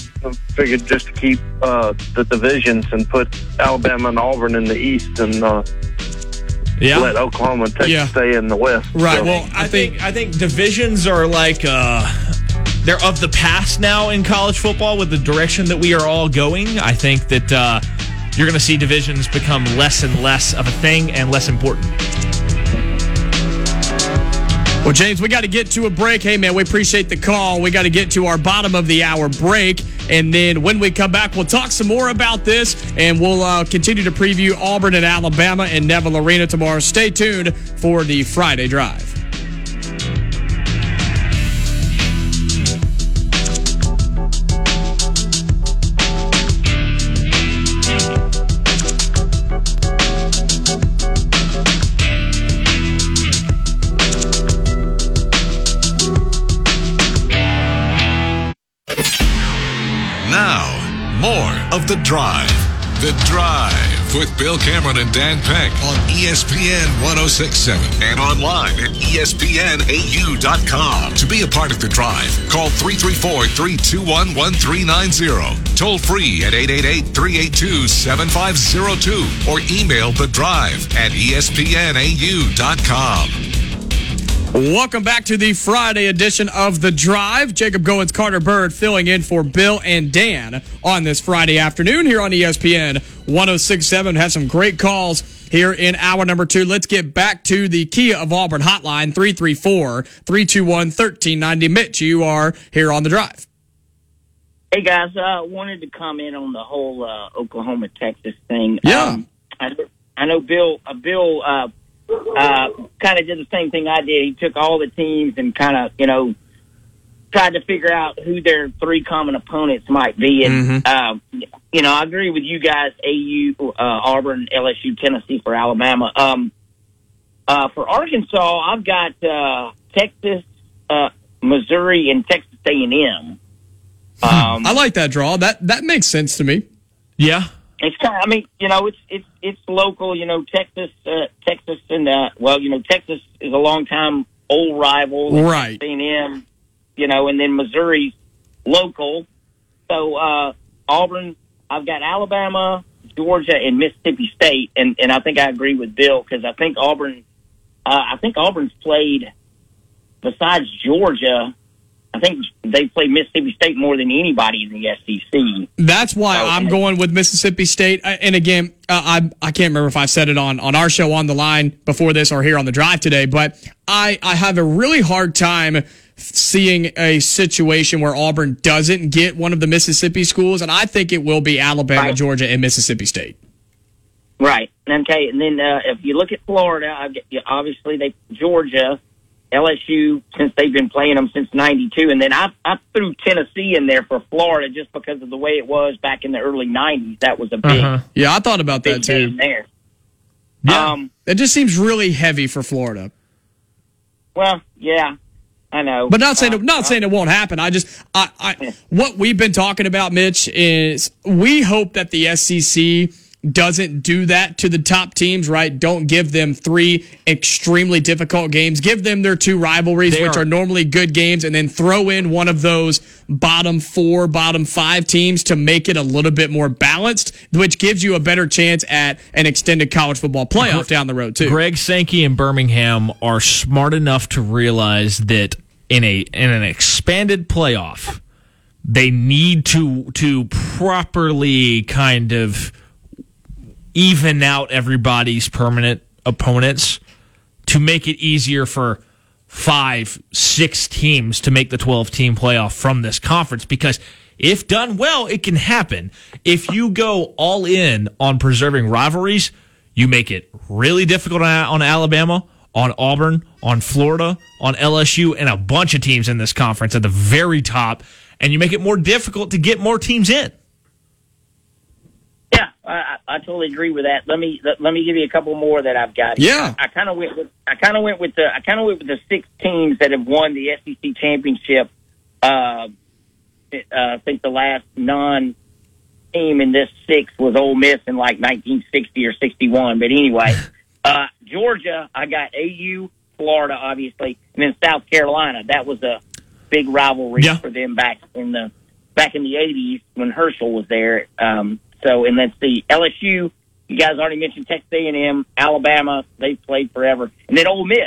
figured just to keep uh, the divisions and put Alabama and Auburn in the East and uh, Yeah. let Oklahoma and Texas Yeah. stay in the West. Right. So- Well, I think I think divisions are like uh they're of the past now in college football with the direction that we are all going. I think that uh, you're going to see divisions become less and less of a thing and less important. Well, James, we got to get to a break. Hey, man, we appreciate the call. We got to get to our bottom of the hour break. And then when we come back, we'll talk some more about this and we'll uh, continue to preview Auburn and Alabama and Neville Arena tomorrow. Stay tuned for the Friday Drive. Of The Drive. The Drive with Bill Cameron and Dan Peck on ESPN 1067 and online at ESPNAU.com. To be a part of The Drive, call 334 321 1390. Toll free at 888 382 7502 or email The Drive at ESPNAU.com. Welcome back to the Friday edition of The Drive. Jacob Goins, Carter Bird filling in for Bill and Dan on this Friday afternoon here on ESPN 1067. Have some great calls here in hour number two. Let's get back to the Kia of Auburn hotline 334 321 1390. Mitch, you are here on The Drive. Hey guys, I uh, wanted to comment on the whole uh, Oklahoma Texas thing. Yeah. Um, I, I know Bill. Uh, Bill uh, kind of did the same thing I did. He took all the teams and kind of you know tried to figure out who their three common opponents might be. And uh, you know, I agree with you guys. AU, uh, Auburn, LSU, Tennessee for Alabama. Um, uh, for Arkansas, I've got uh, Texas, uh, Missouri, and Texas A and M. Um, I like that draw. That that makes sense to me. Yeah. it's kind of, I mean, you know, it's it's it's local. You know, Texas, uh, Texas, and uh, well, you know, Texas is a long time old rival, Right. A and M, you know, and then Missouri's local. So uh, Auburn, I've got Alabama, Georgia, and Mississippi State, and and I think I agree with Bill because I think Auburn, uh, I think Auburn's played besides Georgia. I think they play Mississippi State more than anybody in the SEC. That's why. I'm going with Mississippi State. Uh, And again, uh, I I can't remember if I said it on on our show on the line before this or here on the drive today, but I I have a really hard time seeing a situation where Auburn doesn't get one of the Mississippi schools, and I think it will be Alabama, Right. Georgia, and Mississippi State. Right. Okay. And then uh, if you look at Florida, I get, yeah, obviously they Georgia, LSU since they've been playing them since '92, and then I I threw Tennessee in there for Florida just because of the way it was back in the early '90s. That was a big Uh-huh. Yeah, I thought about that too. there. Yeah. Um. It just seems really heavy for Florida. Well, yeah, I know. But not saying Uh, it, not saying it won't happen. I just I, I what we've been talking about, Mitch, is we hope that the SEC doesn't do that to the top teams, right? Don't give them three extremely difficult games. Give them their two rivalries, They which are- are normally good games, and then throw in one of those bottom four, bottom five teams to make it a little bit more balanced, which gives you a better chance at an extended college football playoff down the road too. Greg Sankey and Birmingham are smart enough to realize that in a in an expanded playoff, they need to to properly kind of even out everybody's permanent opponents to make it easier for five, six teams to make the 12 team playoff from this conference because if done well, it can happen. If you go all in on preserving rivalries, you make it really difficult on, Alabama, on Auburn, on Florida, on LSU, and a bunch of teams in this conference at the very top, and you make it more difficult to get more teams in. I, I totally agree with that. Let me let, let me give you a couple more that I've got. Yeah. I, I kind of went with I kind of went with the I kind of went with the six teams that have won the SEC championship. Uh, uh, I think the last non team in this six was Ole Miss in like 1960 or 61. But anyway, uh, Georgia, I got AU, Florida, obviously, and then South Carolina. That was a big rivalry Yeah. for them back in the back in the 80s when Herschel was there. Um, so, and let's see, LSU. You guys already mentioned Texas A&M, Alabama. They've played forever, and then Ole Miss.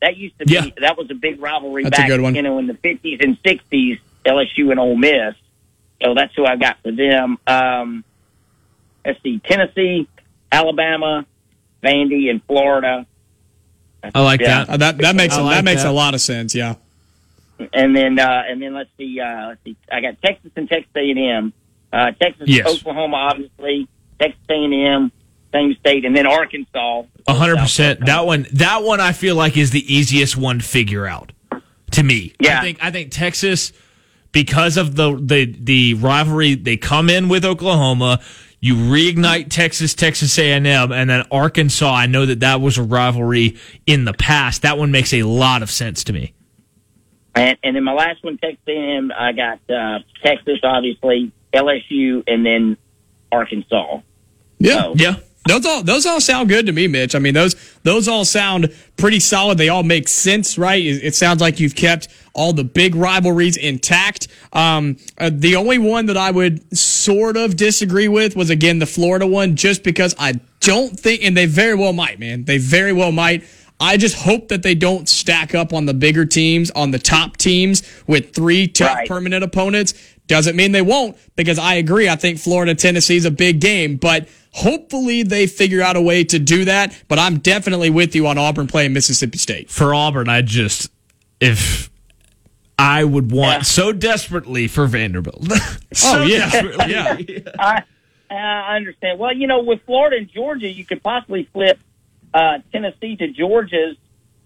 That used to be Yeah. that was a big rivalry That's a back, good one. you know, in the 50s and 60s. LSU and Ole Miss. So that's who I got for them. Um, let's see, Tennessee, Alabama, Vandy, and Florida. I like Yeah. that. Uh, that that makes I a, like that makes that. a lot of sense. Yeah. and then uh, and then let's see, uh, let's see. I got Texas and Texas A and M. Uh, Texas, Yes. Oklahoma, obviously. Texas A and M, same state, and then Arkansas. A hundred percent. That one, that one, I feel like is the easiest one to figure out. To me, Yeah. I think I think Texas, because of the the the rivalry, they come in with Oklahoma. You reignite Texas, Texas A and M, and then Arkansas. I know that that was a rivalry in the past. That one makes a lot of sense to me. And, and then my last one, Texas A and M. I got uh, Texas, obviously, LSU, and then Arkansas. Yeah. So- Yeah, Those all those all sound good to me, Mitch. I mean, those those all sound pretty solid. They all make sense, right? It, it sounds like you've kept all the big rivalries intact. Um, uh, the only one that I would sort of disagree with was again the Florida one, just because I don't think, and they very well might, man. They very well might. I just hope that they don't stack up on the bigger teams, on the top teams with three tough Right. permanent opponents. Doesn't mean they won't, because I agree. I think Florida Tennessee is a big game, but hopefully they figure out a way to do that. But I'm definitely with you on Auburn playing Mississippi State. for Auburn, I just if I would want Yeah. so desperately for Vanderbilt. so Oh, yeah. desperately. Yeah. I I understand. Well, you know, with Florida and Georgia, you could possibly flip uh, Tennessee to Georgia's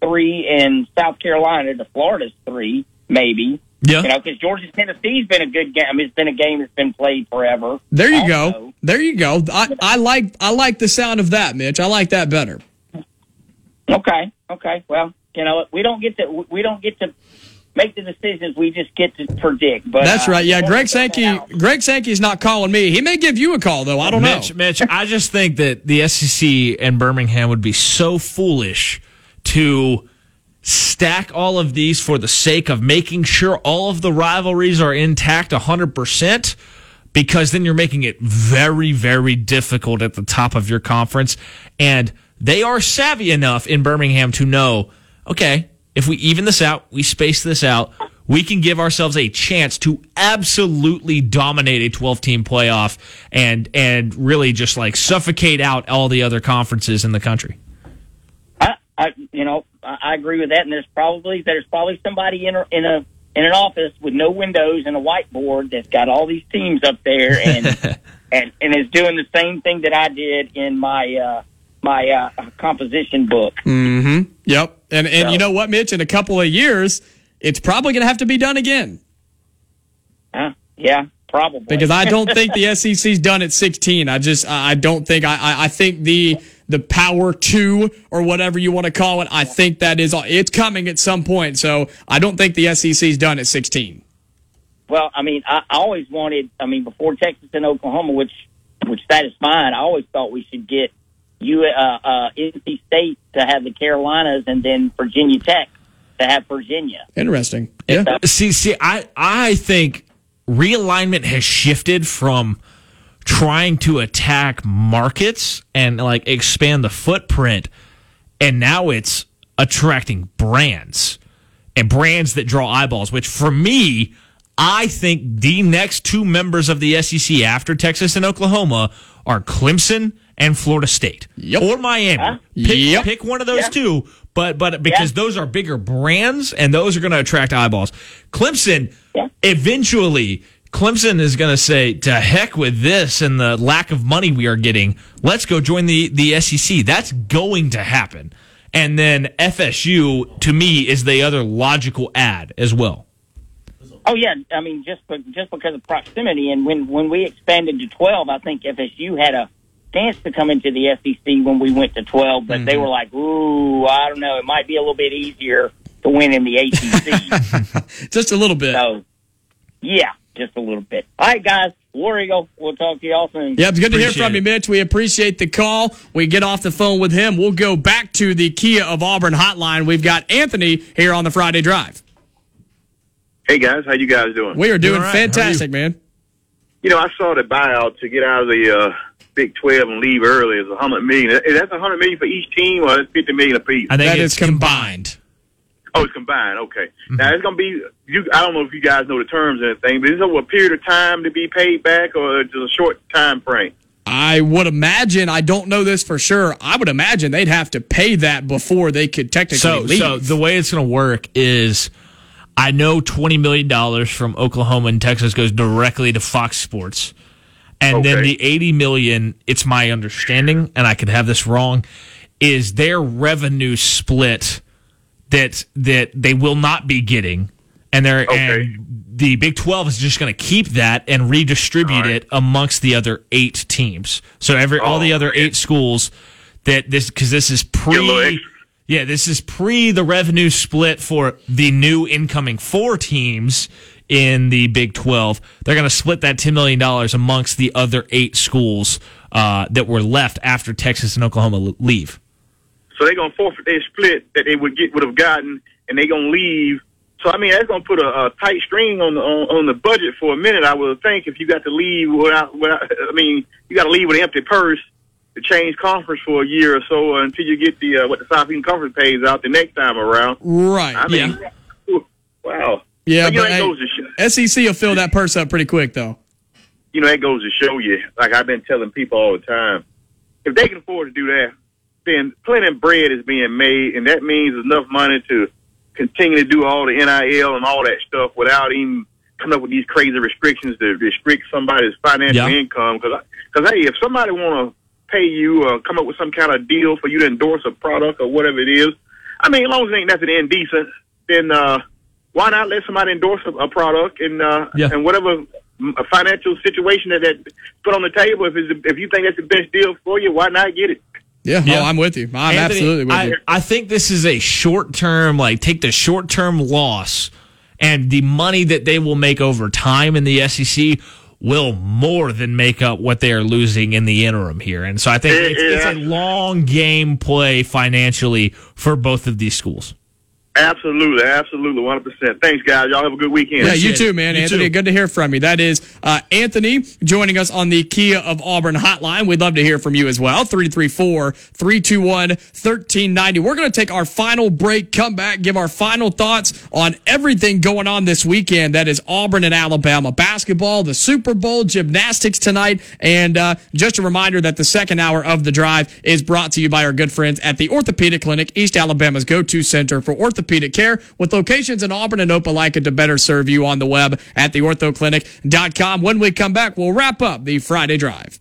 three and South Carolina to Florida's three, maybe. Yeah. You know, because Georgia Tennessee's been a good game. I mean, it's been a game that's been played forever. There you Also, go. There you go. I, I like I like the sound of that, Mitch. I like that better. Okay. Okay. Well, you know, we don't get to we don't get to make the decisions. We just get to predict. But That's uh, right. Yeah, Greg Sankey. Sankey. Greg Sankey's not calling me. He may give you a call though. I don't Mitch, know. Mitch, I just think that the SEC and Birmingham would be so foolish to stack all of these for the sake of making sure all of the rivalries are intact 100% because then you're making it very very difficult at the top of your conference. And they are savvy enough in Birmingham to know okay if we even this out we space this out we can give ourselves a chance to absolutely dominate a 12 team playoff and and really just like suffocate out all the other conferences in the country. I, I, you know, I, I agree with that. And there's probably there's probably somebody in a, in a in an office with no windows and a whiteboard that's got all these teams up there and and and is doing the same thing that I did in my uh, my uh, composition book. Mm-hmm. Yep. And and So- you know what, Mitch? In a couple of years, it's probably going to have to be done again Huh? Yeah, probably because I don't think the SEC's done at 16. I just I I don't think I I, I think the the power two or whatever you want to call it. I think that is it's coming at some point. So I don't think the SEC's done at 16. Well, I mean, I, I always wanted. I mean, before Texas and Oklahoma, which which that is fine. I always thought we should get you uh, uh, NC State to have the Carolinas, and then Virginia Tech to have Virginia. Interesting. Yeah. see see i i think realignment has shifted from trying to attack markets and like expand the footprint and now it's attracting brands and brands that draw eyeballs which for me i think the next two members of the sec after texas and oklahoma are clemson and florida state Yep. or miami uh-huh. pick, Yep. pick one of those Yeah. two but but because Yeah. those are bigger brands and those are going to attract eyeballs clemson Yeah. eventually Clemson is going to say, to heck with this and the lack of money we are getting. Let's go join the, the SEC. That's going to happen. And then FSU, to me, is the other logical add as well. Oh yeah, I mean just just because of proximity, and when when we expanded to twelve, I think FSU had a chance to come into the SEC when we went to 12, but they mm-hmm. were like, ooh, I don't know. It might be a little bit easier to win in the ACC. Just a little bit. so, yeah, just a little bit. All right, guys. War Eagle. We'll talk to y'all soon. Yeah, it's good to hear Appreciate from you. Mitch. We appreciate the call. We get off the phone with him. We'll go back to the Kia of Auburn hotline. We've got Anthony here on the Friday Drive. Hey guys, how you guys doing? We are doing all right. How are you? fantastic, man. You know, I saw the buyout to get out of the uh, Big Twelve and leave early is a hundred million. Is that a hundred million for each team, or is fifty million apiece? I think That it's is combined. Oh, it's combined. Okay. Mm-hmm. Now it's gonna be. You, I don't know if you guys know the terms or anything, but is it over a period of time to be paid back, or just a short time frame? I would imagine, I don't know this for sure. I would imagine they'd have to pay that before they could technically So, leave. so the way it's going to work is, I know twenty million dollars from Oklahoma and Texas goes directly to Fox Sports, and then the eighty million. It's my understanding, and I could have this wrong, is their revenue split that that they will not be getting, and they're Okay. and the Big Twelve is just going to keep that and redistribute right. it amongst the other eight teams. So every all the Oh, other eight schools that this because this is pre. Yeah, this is pre the revenue split for the new incoming four teams in the Big 12. They're going to split that $10 million amongst the other eight schools uh, that were left after Texas and Oklahoma leave. So they're gonna forfeit their split that they would get would have gotten, and they're gonna leave. So I mean, that's gonna put a, a tight string on the on, on the budget for a minute. I would think if you got to leave without, without I mean, you got to leave with an empty purse to change conference for a year or so until you get the uh, what the Southeastern Conference pays out the next time around. right. I mean, wow. yeah, But, but that goes to show, SEC will fill that purse up pretty quick, though. you know that goes to show you. Like I've been telling people all the time, if they can afford to do that, then plenty of bread is being made, and that means enough money to continue to do all the NIL and all that stuff without even coming up with these crazy restrictions to restrict somebody's financial Yeah. income. Because, because hey, if somebody want to pay you or come up with some kind of deal for you to endorse a product or whatever it is, I mean, as long as it ain't nothing indecent, then uh, why not let somebody endorse a, a product and uh, Yeah. and whatever mm, a financial situation that that put on the table. If it's, if you think that's the best deal for you, why not get it? Yeah, Yeah. Oh, I'm with you. I'm Anthony, absolutely with I, you. I think this is a short term, like take the short term loss and the money that they will make over time in the SEC will more than make up what they are losing in the interim here. And so I think Yeah, it's, it's a long game play financially for both of these schools. Absolutely, absolutely, one hundred percent. Thanks, guys. Y'all have a good weekend. Yeah, you too, man. You Anthony, too. good to hear from you. That is uh, Anthony joining us on the Kia of Auburn hotline. We'd love to hear from you as well. 334 321 1390. We're going to take our final break, come back, give our final thoughts on everything going on this weekend. That is Auburn and Alabama basketball, the Super Bowl, gymnastics tonight. And uh, just a reminder that the second hour of the drive is brought to you by our good friends at the Orthopedic Clinic, East Alabama's go to center for orthopedic care with locations in Auburn and Opelika to better serve you on the web at theorthoclinic.com. When we come back, we'll wrap up the Friday drive.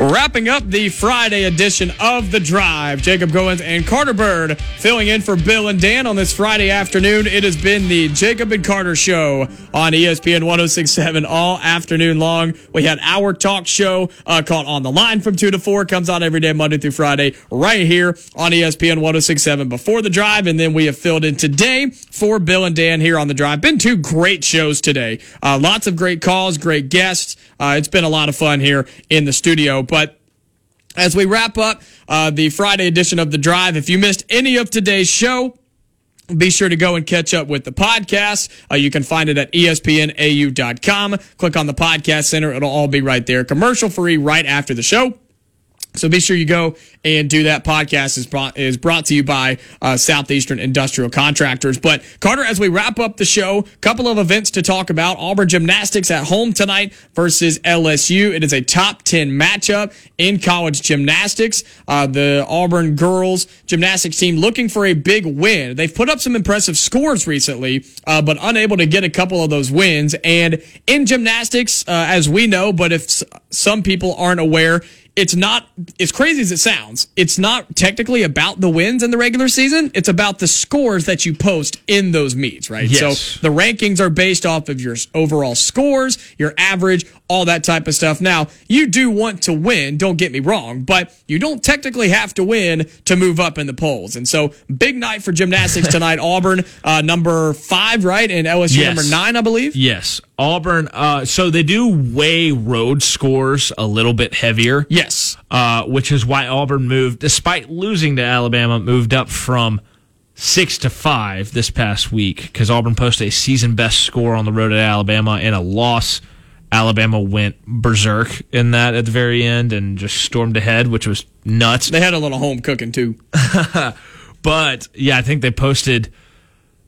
Wrapping up the Friday edition of The Drive, Jacob Goins and Carter Bird filling in for Bill and Dan on this Friday afternoon. It has been the Jacob and Carter show on ESPN 1067 all afternoon long. We had our talk show uh, called On the Line from 2 to 4. Comes on every day, Monday through Friday, right here on ESPN 1067 before The Drive. And then we have filled in today for Bill and Dan here on The Drive. Been two great shows today. Uh, lots of great calls, great guests. Uh, it's been a lot of fun here in the studio. But as we wrap up uh, the Friday edition of The Drive, if you missed any of today's show, be sure to go and catch up with the podcast. Uh, you can find it at espnau.com. Click on the podcast center. It'll all be right there. Commercial free right after the show. So be sure you go and do that. Podcast is brought is brought to you by uh, Southeastern Industrial Contractors. But Carter, as we wrap up the show, couple of events to talk about. Auburn Gymnastics at home tonight versus LSU. It is a top ten matchup in college gymnastics. Uh, the Auburn girls gymnastics team looking for a big win. They've put up some impressive scores recently, uh, but unable to get a couple of those wins. And in gymnastics, uh, as we know, but if s- some people aren't aware it's not as crazy as it sounds. It's not technically about the wins in the regular season. It's about the scores that you post in those meets, right? Yes. So the rankings are based off of your overall scores, your average, all that type of stuff. Now, you do want to win, don't get me wrong, but you don't technically have to win to move up in the polls. And so, big night for gymnastics tonight. Auburn, uh, number five, right? And LSU Yes. number nine, I believe. Yes, Auburn. Uh, so they do weigh road scores a little bit heavier. Yes. uh, which is why Auburn moved, despite losing to Alabama, moved up from six to five this past week because Auburn posted a season best score on the road at Alabama and a loss. Alabama went berserk in that at the very end and just stormed ahead, which was nuts. They had a little home cooking too. But yeah, I think they posted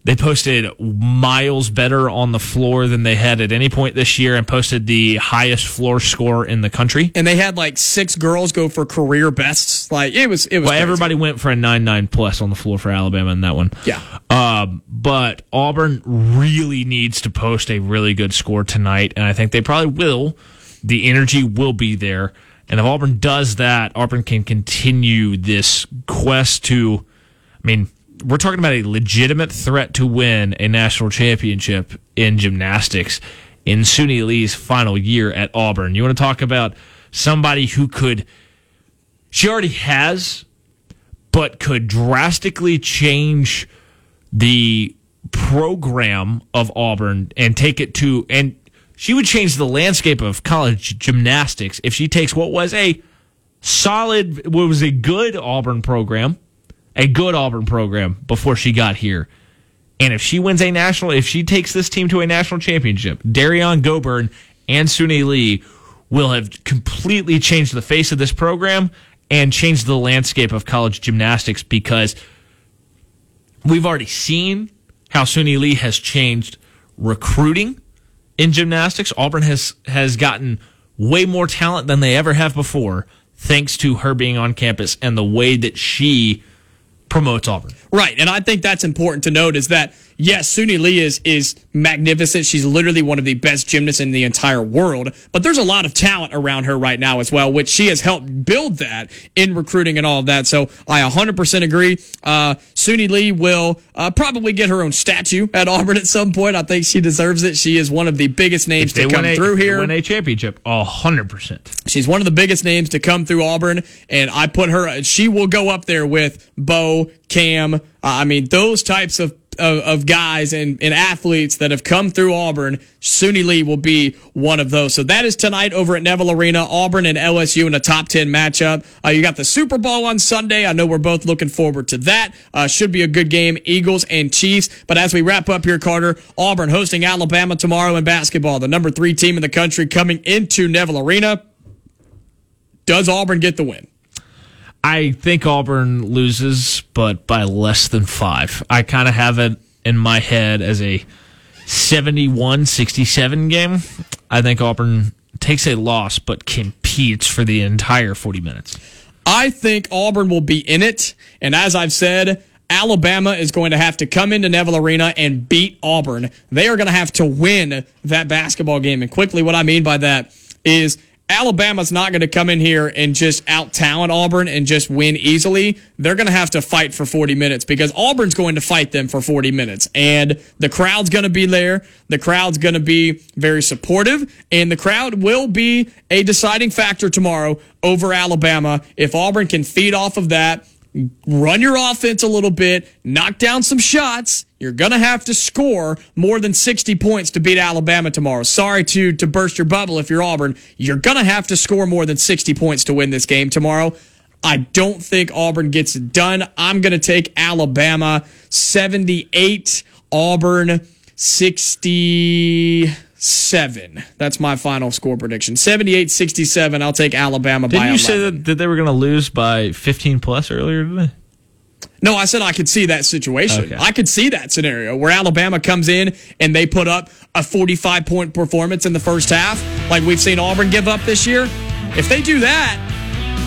they posted miles better on the floor than they had at any point this year and posted the highest floor score in the country. and they had like six girls go for career bests. Like it was, it was. Well, everybody went for a nine nine plus on the floor for Alabama in that one. Yeah. Um, but Auburn really needs to post a really good score tonight, and I think they probably will. The energy will be there, and if Auburn does that, Auburn can continue this quest to. I mean, we're talking about a legitimate threat to win a national championship in gymnastics in Suni Lee's final year at Auburn. You want to talk about somebody who could she already has, but could drastically change the program of Auburn and take it to and she would change the landscape of college gymnastics if she takes what was a solid what was a good Auburn program, a good Auburn program before she got here. And if she wins a national, if she takes this team to a national championship, Darion Goburn and Suni Lee will have completely changed the face of this program and changed the landscape of college gymnastics because we've already seen how Suni Lee has changed recruiting in gymnastics. Auburn has has gotten way more talent than they ever have before, thanks to her being on campus and the way that she promotes Auburn. Right, and I think that's important to note is that yes, Suni Lee is is magnificent. She's literally one of the best gymnasts in the entire world. But there's a lot of talent around her right now as well, which she has helped build that in recruiting and all of that. So I 100% agree. Uh, Suni Lee will uh, probably get her own statue at Auburn at some point. I think she deserves it. She is one of the biggest names to come a, through here. win a championship, hundred percent. She's one of the biggest names to come through Auburn, and I put her. She will go up there with Bo, Cam. Uh, I mean, those types of of, of guys and, and athletes that have come through Auburn. Suni Lee will be one of those. So that is tonight over at Neville Arena. Auburn and LSU in a top ten matchup. Uh, you got the Super Bowl on Sunday. I know we're both looking forward to that. Uh, should be a good game. Eagles and Chiefs. But as we wrap up here, Carter, Auburn hosting Alabama tomorrow in basketball. The number three team in the country coming into Neville Arena. Does Auburn get the win? I think Auburn loses, but by less than five. I kind of have it in my head as a 71 67 game. I think Auburn takes a loss, but competes for the entire 40 minutes. I think Auburn will be in it. And as I've said, Alabama is going to have to come into Neville Arena and beat Auburn. They are going to have to win that basketball game. And quickly, what I mean by that is Alabama's not going to come in here and just out talent Auburn and just win easily. They're going to have to fight for 40 minutes because Auburn's going to fight them for 40 minutes. And the crowd's going to be there. The crowd's going to be very supportive. And the crowd will be a deciding factor tomorrow over Alabama. If Auburn can feed off of that, run your offense a little bit, knock down some shots. You're gonna have to score more than 60 points to beat Alabama tomorrow. Sorry to to burst your bubble if you're Auburn. You're gonna have to score more than 60 points to win this game tomorrow. I don't think Auburn gets it done. I'm gonna take Alabama 78, Auburn 60. Seven. That's my final score prediction. 78 67. I'll take Alabama Didn't by you 11. say that, that they were going to lose by 15 plus earlier today? No, I said I could see that situation. Okay. I could see that scenario where Alabama comes in and they put up a 45 point performance in the first half, like we've seen Auburn give up this year. If they do that,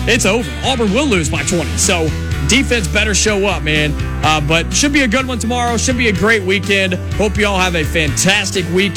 it's over. Auburn will lose by 20. So defense better show up, man. Uh, but should be a good one tomorrow. Should be a great weekend. Hope you all have a fantastic weekend.